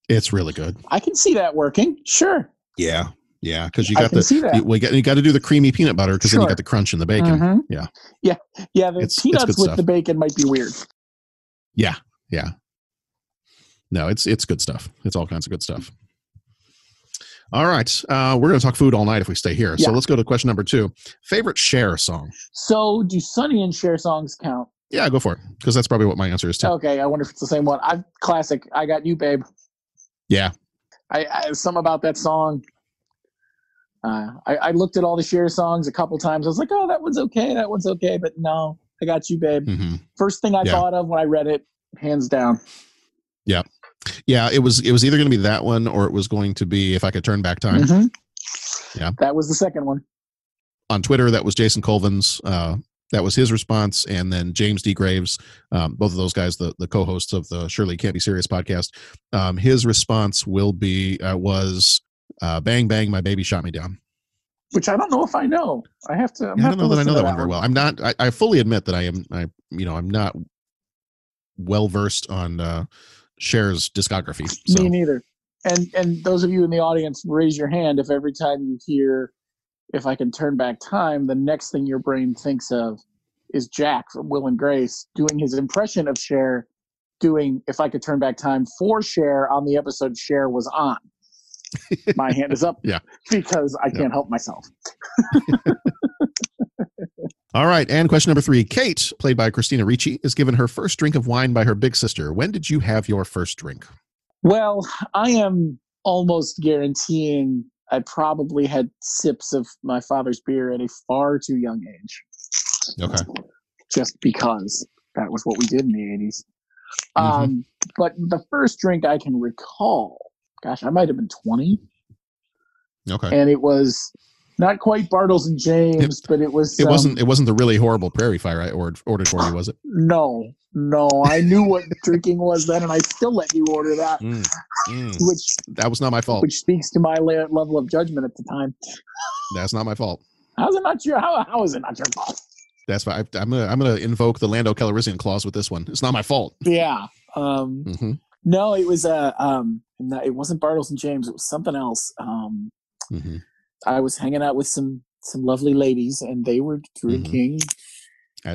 It's really good. I can see that working. Sure. Yeah, yeah, because you got the. You, we got you got to do the creamy peanut butter because then you got the crunch in the bacon. Mhm. Yeah, Yeah, yeah. The It's- it's peanuts good with stuff. the bacon might be weird. yeah, yeah. No, it's it's good stuff. It's all kinds of good stuff. All right, uh, we're going to talk food all night if we stay here. So let's go to question number two. Favorite Cher song? So, do Sonny and Cher songs count? Yeah, go for it because that's probably what my answer is too. Okay, I wonder if it's the same one. I classic. I got you, babe. Yeah, I, I something about that song. Uh, I, I looked at all the Cher songs a couple times. I was like, oh, that one's okay. That one's okay. But no, I got you, babe. hmm First thing I Yeah. thought of when I read it, hands down. yeah, yeah. It was it was either going to be that one or it was going to be if I could turn back time. Mhm. Yeah. That was the second one. on Twitter, that was Jason Colvin's. Uh, that was his response, and then James D. Graves, um, both of those guys, the the co-hosts of the Surely Can't Be Serious podcast. Um, his response will be uh, was uh, "Bang Bang, My Baby Shot Me Down." Which I don't know if I know. I have to. I'm Yeah, I don't know that I know to that one very well. I'm not. I, I fully admit that I am. I you know I'm not well versed on uh, Cher's discography. So Me neither. And and those of you in the audience, raise your hand if every time you hear "If I Can Turn Back Time," the next thing your brain thinks of is Jack from Will and Grace doing his impression of Cher, doing "If I Could Turn Back Time" for Cher on the episode Cher was on. My hand is up yeah. because I can't help myself. All right, and question number three: Kate, played by Christina Ricci, is given her first drink of wine by her big sister. When did you have your first drink? Well, I am almost guaranteeing I probably had sips of my father's beer at a far too young age. Okay. Just because that was what we did in the 80s. Mm-hmm. Um, but the first drink I can recall, gosh, I might have been 20, Okay. and it was not quite Bartles and James, but it was. It um, wasn't. It wasn't the really horrible Prairie Fire I ordered, ordered for you, was it? No, no. I knew what the drinking was then, and I still let you order that, Mm, mm. which That was not my fault. which speaks to my level of judgment at the time. That's not my fault. How's it not your how, how is it not your fault? That's why I, I'm gonna I'm gonna invoke the Lando Calrissian clause with this one. It's not my fault. Yeah. Um hmm no, it was uh um no, it wasn't Bartles and James, it was something else. Um hmm I was hanging out with some some lovely ladies and they were Mm-hmm. drinking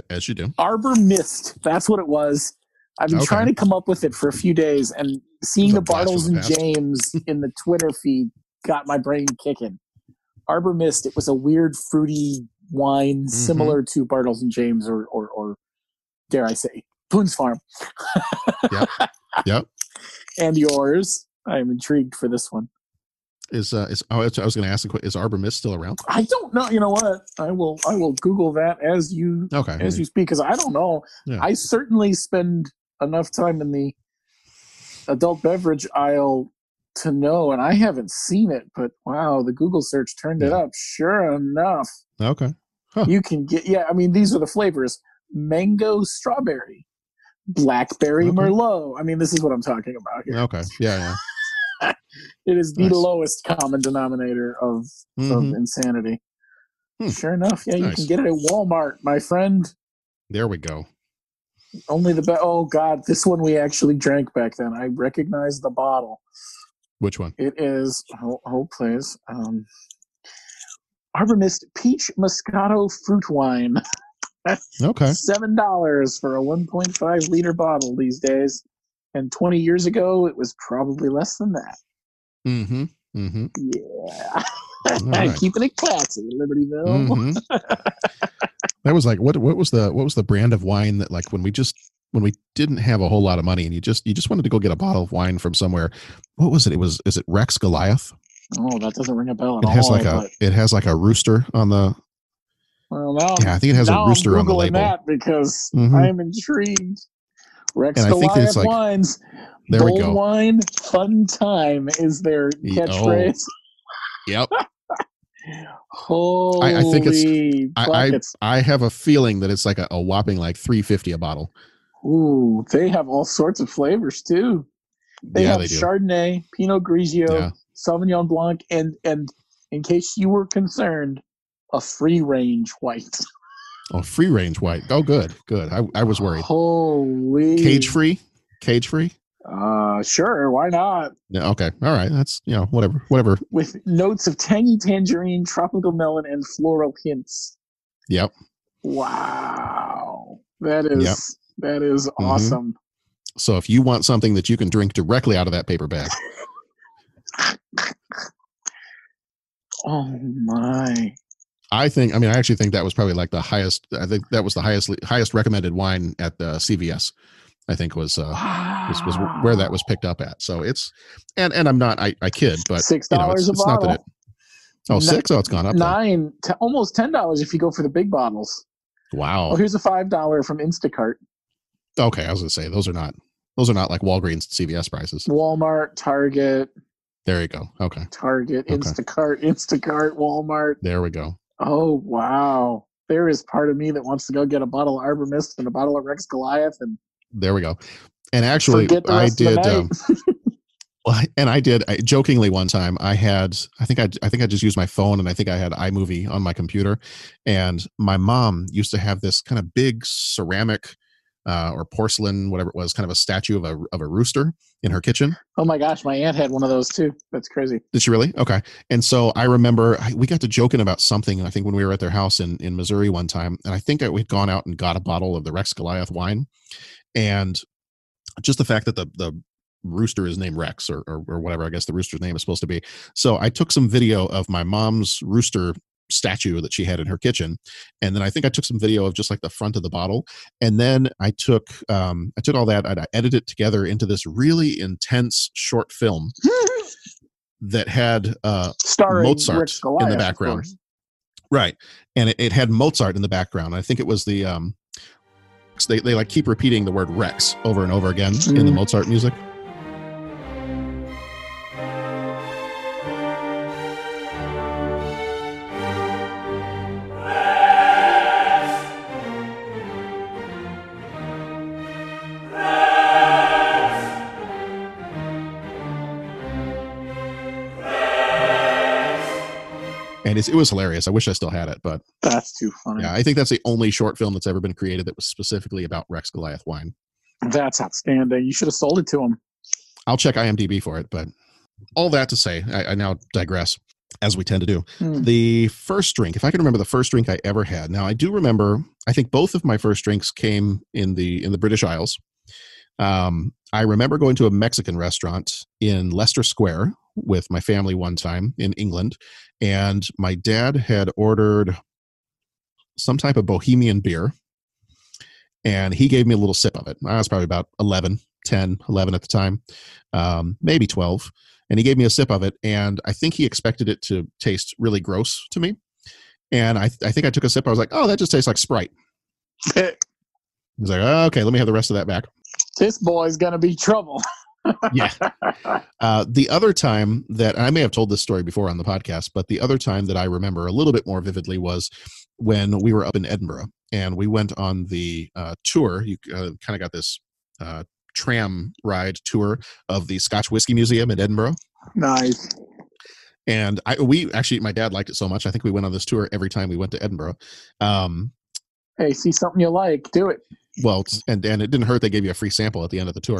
As you do. Arbor Mist. That's what it was. I've been Okay. trying to come up with it for a few days and seeing the Bartles and past. James in the Twitter feed got my brain kicking. Arbor Mist, it was a weird fruity wine Mm-hmm. similar to Bartles and James or or, or dare I say Boone's Farm. Yep. Yep. and yours. I am intrigued for this one. Is uh is oh, I was gonna ask the que- is Arbor Mist still around? I don't know. You know what? I will. I will Google that as you Okay. as you speak because I don't know. Yeah. I certainly spend enough time in the adult beverage aisle to know, and I haven't seen it. But wow, the Google search turned it up. Sure enough, Okay. you can get. Yeah, I mean these are the flavors: mango, strawberry, blackberry, Okay. merlot. I mean this is what I'm talking about here. Okay. Yeah. Yeah. It is the Nice. lowest common denominator of of Mhm. insanity. Hmm. Sure enough, yeah, you can get it at Walmart, my friend. There we go. Only the be- oh god, this one we actually drank back then. I recognize the bottle. Which one? It is hold, hold please. Um, Arbor Mist Peach Moscato Fruit Wine. Okay. Seven dollars for a 1.5 liter bottle these days, and 20 years ago it was probably less than that. Mm-hmm. Mm-hmm. Yeah, right. keeping it classy, Libertyville. Mhm. that was like what what was the what was the brand of wine that like when we just when we didn't have a whole lot of money and you just you just wanted to go get a bottle of wine from somewhere what was it it was is it rex goliath Oh, that doesn't ring a bell at it has all. like a it has like a rooster on the well, now, Yeah, I think it has a rooster on the label. That because Mhm. I am intrigued. Rex And I think it's like- wines. there we go wine, fun time is their oh. catchphrase. yep Holy I, I think it's I, I i have a feeling that it's like a, a whopping like 350 a bottle Ooh, they have all sorts of flavors too. They Yeah, have they do. Chardonnay, Pinot Grigio, Yeah. Sauvignon Blanc, and and in case you were concerned, a free range white. oh free range white oh good good i, I was worried Holy cage free cage free Uh, sure, why not? yeah okay all right that's you know whatever whatever With notes of tangy tangerine, tropical melon, and floral hints. yep Wow, that is Yep. that is Mhm. awesome. So if you want something that you can drink directly out of that paper bag, Oh my! I think. I mean, I actually think that was probably like the highest. I think that was the highest highest recommended wine at the CVS. I think was uh, was was where that was picked up at. So it's and and I'm not. I I kid, but Six you know, it's, dollars a it's not that it. bottle. Oh, Ni- six? Oh, it's gone up. Nine, t- almost ten dollars if you go for the big bottles. Wow. Oh, here's a five dollar from Instacart, Okay, I was gonna say those are not those are not like Walgreens CVS prices. Walmart, Target, There you go. Okay, Target, Okay. Instacart, Instacart, Walmart. there we go. Oh wow! There is part of me that wants to go get a bottle of Arbor Mist and a bottle of Rex Goliath and There we go. And actually, I rest of the did. Um, Well, and I did I, jokingly one time. I had, I think I, I think I just used my phone, and I think I had iMovie on my computer. And my mom used to have this kind of big ceramic uh, or porcelain, whatever it was, kind of a statue of a of a rooster in her kitchen. oh my gosh, my aunt had one of those too. That's crazy. Did she really? Okay. And so I remember I, we got to joking about something. I think when we were at their house in in Missouri one time, and I think we'd gone out and got a bottle of the Rex Goliath wine, and just the fact that the the rooster is named Rex or, or or whatever I guess the rooster's name is supposed to be. So I took some video of my mom's rooster statue that she had in her kitchen and then i think i took some video of just like the front of the bottle and then i took um i took all that and i edited it together into this really intense short film that had uh Starring mozart Rex in the background. right and it, it had mozart in the background. I think it was the um they, they like keep repeating the word rex over and over again in the Mhm. mozart music and it was hilarious i wish i still had it but That's too funny. yeah i think that's the only short film that's ever been created that was specifically about rex goliath wine That's outstanding. You should have sold it to him. I'll check IMDb for it, but all that to say, I, I now digress, as we tend to do. Hmm. The first drink, if I can remember the first drink I ever had. Now I do remember. I think both of my first drinks came in the in the British Isles. Um, I remember going to a Mexican restaurant in Leicester Square with my family one time in England, and my dad had ordered some type of Bohemian beer and he gave me a little sip of it. I was probably about 11, 10, 11 at the time, um, maybe 12. And he gave me a sip of it, and I think he expected it to taste really gross to me. And I, I think I took a sip. I was like, oh, that just tastes like Sprite. He's like, oh, okay, let me have the rest of that back. This boy's gonna be trouble. Yeah. Uh, the other time that and I may have told this story before on the podcast, but the other time that I remember a little bit more vividly was when we were up in Edinburgh and we went on the uh, tour. You uh, kind of got this uh, tram ride tour of the Scotch Whiskey Museum in Edinburgh. Nice. And I, we actually, my dad liked it so much. I think we went on this tour every time we went to Edinburgh. Um, Hey, see something you like, do it. well, and and it didn't hurt. They gave you a free sample at the end of the tour.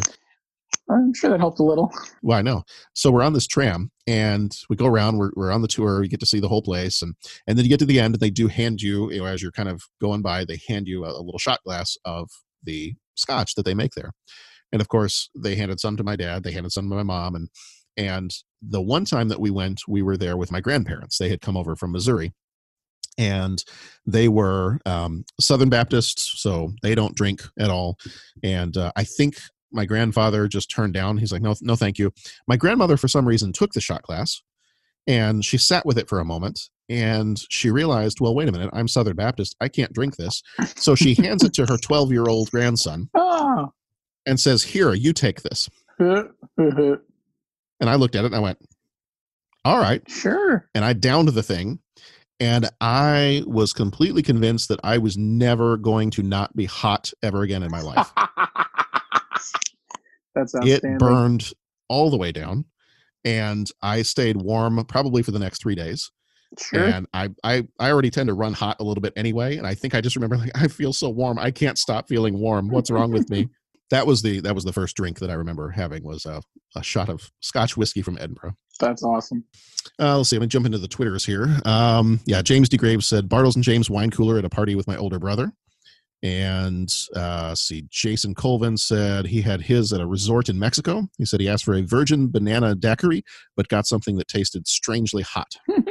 I'm sure that helped a little. Well, I know. So we're on this tram and we go around. We're, we're on the tour. You get to see the whole place, and and then you get to the end, and they do hand you, you know, as you're kind of going by, they hand you a, a little shot glass of the scotch that they make there. And of course, they handed some to my dad. They handed some to my mom, and and the one time that we went, we were there with my grandparents. They had come over from Missouri, and they were um, Southern Baptists, so they don't drink at all. And uh, I think my grandfather just turned down. He's like, no, no, thank you. My grandmother, for some reason, took the shot glass and she sat with it for a moment and she realized, well, wait a minute, I'm Southern Baptist. I can't drink this. So she hands it to her 12 year old grandson Ah. and says, Here, you take this. And I looked at it and I went, All right. Sure. And I downed the thing. And I was completely convinced that I was never going to not be hot ever again in my life. That's it burned all the way down and i stayed warm probably for the next three days Sure. and I, I i already tend to run hot a little bit anyway and i think i just remember like i feel so warm i can't stop feeling warm what's wrong with me that was the that was the first drink that i remember having was a, a shot of scotch whiskey from edinburgh That's awesome. uh, let's see. I'm gonna jump into the Twitters here. Um, yeah, James D. Graves said Bartles and James wine cooler at a party with my older brother. And uh, see, Jason Colvin said he had his at a resort in Mexico. He said he asked for a virgin banana daiquiri, but got something that tasted strangely hot.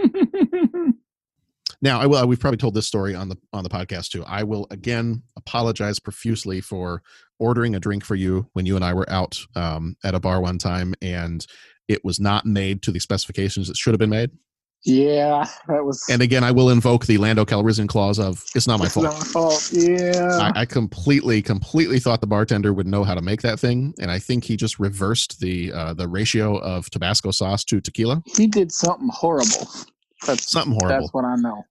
Now, I will. We've probably told this story on the on the podcast too. I will again apologize profusely for ordering a drink for you when you and I were out um, at a bar one time, and it was not made to the specifications it should have been made. Yeah, that was. And again, I will invoke the Lando Calrissian clause of "It's not my It's fault." not my fault. Yeah. I, I completely, completely thought the bartender would know how to make that thing, and I think he just reversed the uh, the ratio of Tabasco sauce to tequila. he did something horrible. That's Something horrible. That's what I know.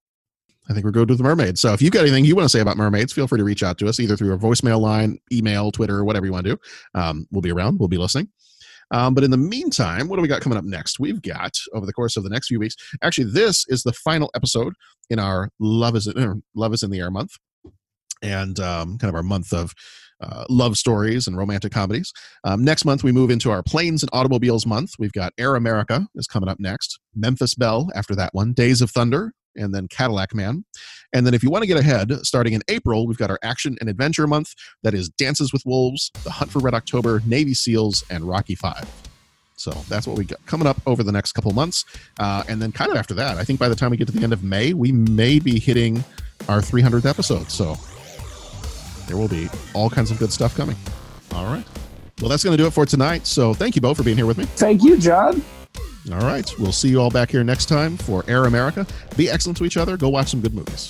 I think we're good with the mermaids. So if you've got anything you want to say about mermaids, feel free to reach out to us either through our voicemail line, email, Twitter, whatever you want to do. Um, we'll be around. We'll be listening. Um, but in the meantime, what do we got coming up next? We've got over the course of the next few weeks. Actually, this is the final episode in our Love is er, Love is in the Air month, and um, kind of our month of uh, love stories and romantic comedies. Um, next month, we move into our planes and automobiles month. We've got Air America is coming up next, Memphis Belle after that one, Days of Thunder, and then Cadillac Man. And then if you want to get ahead, starting in April, we've got our action and adventure month. That is Dances with Wolves, The Hunt for Red October, Navy SEALs, and Rocky Five. So that's what we got coming up over the next couple months. Uh, and then kind of after that, I think by the time we get to the end of May, we may be hitting our 300th episode. So there will be all kinds of good stuff coming. All right. Well, that's going to do it for tonight. So thank you both for being here with me. Thank you, John. All right. We'll see you all back here next time for Air America. Be excellent to each other. Go watch some good movies.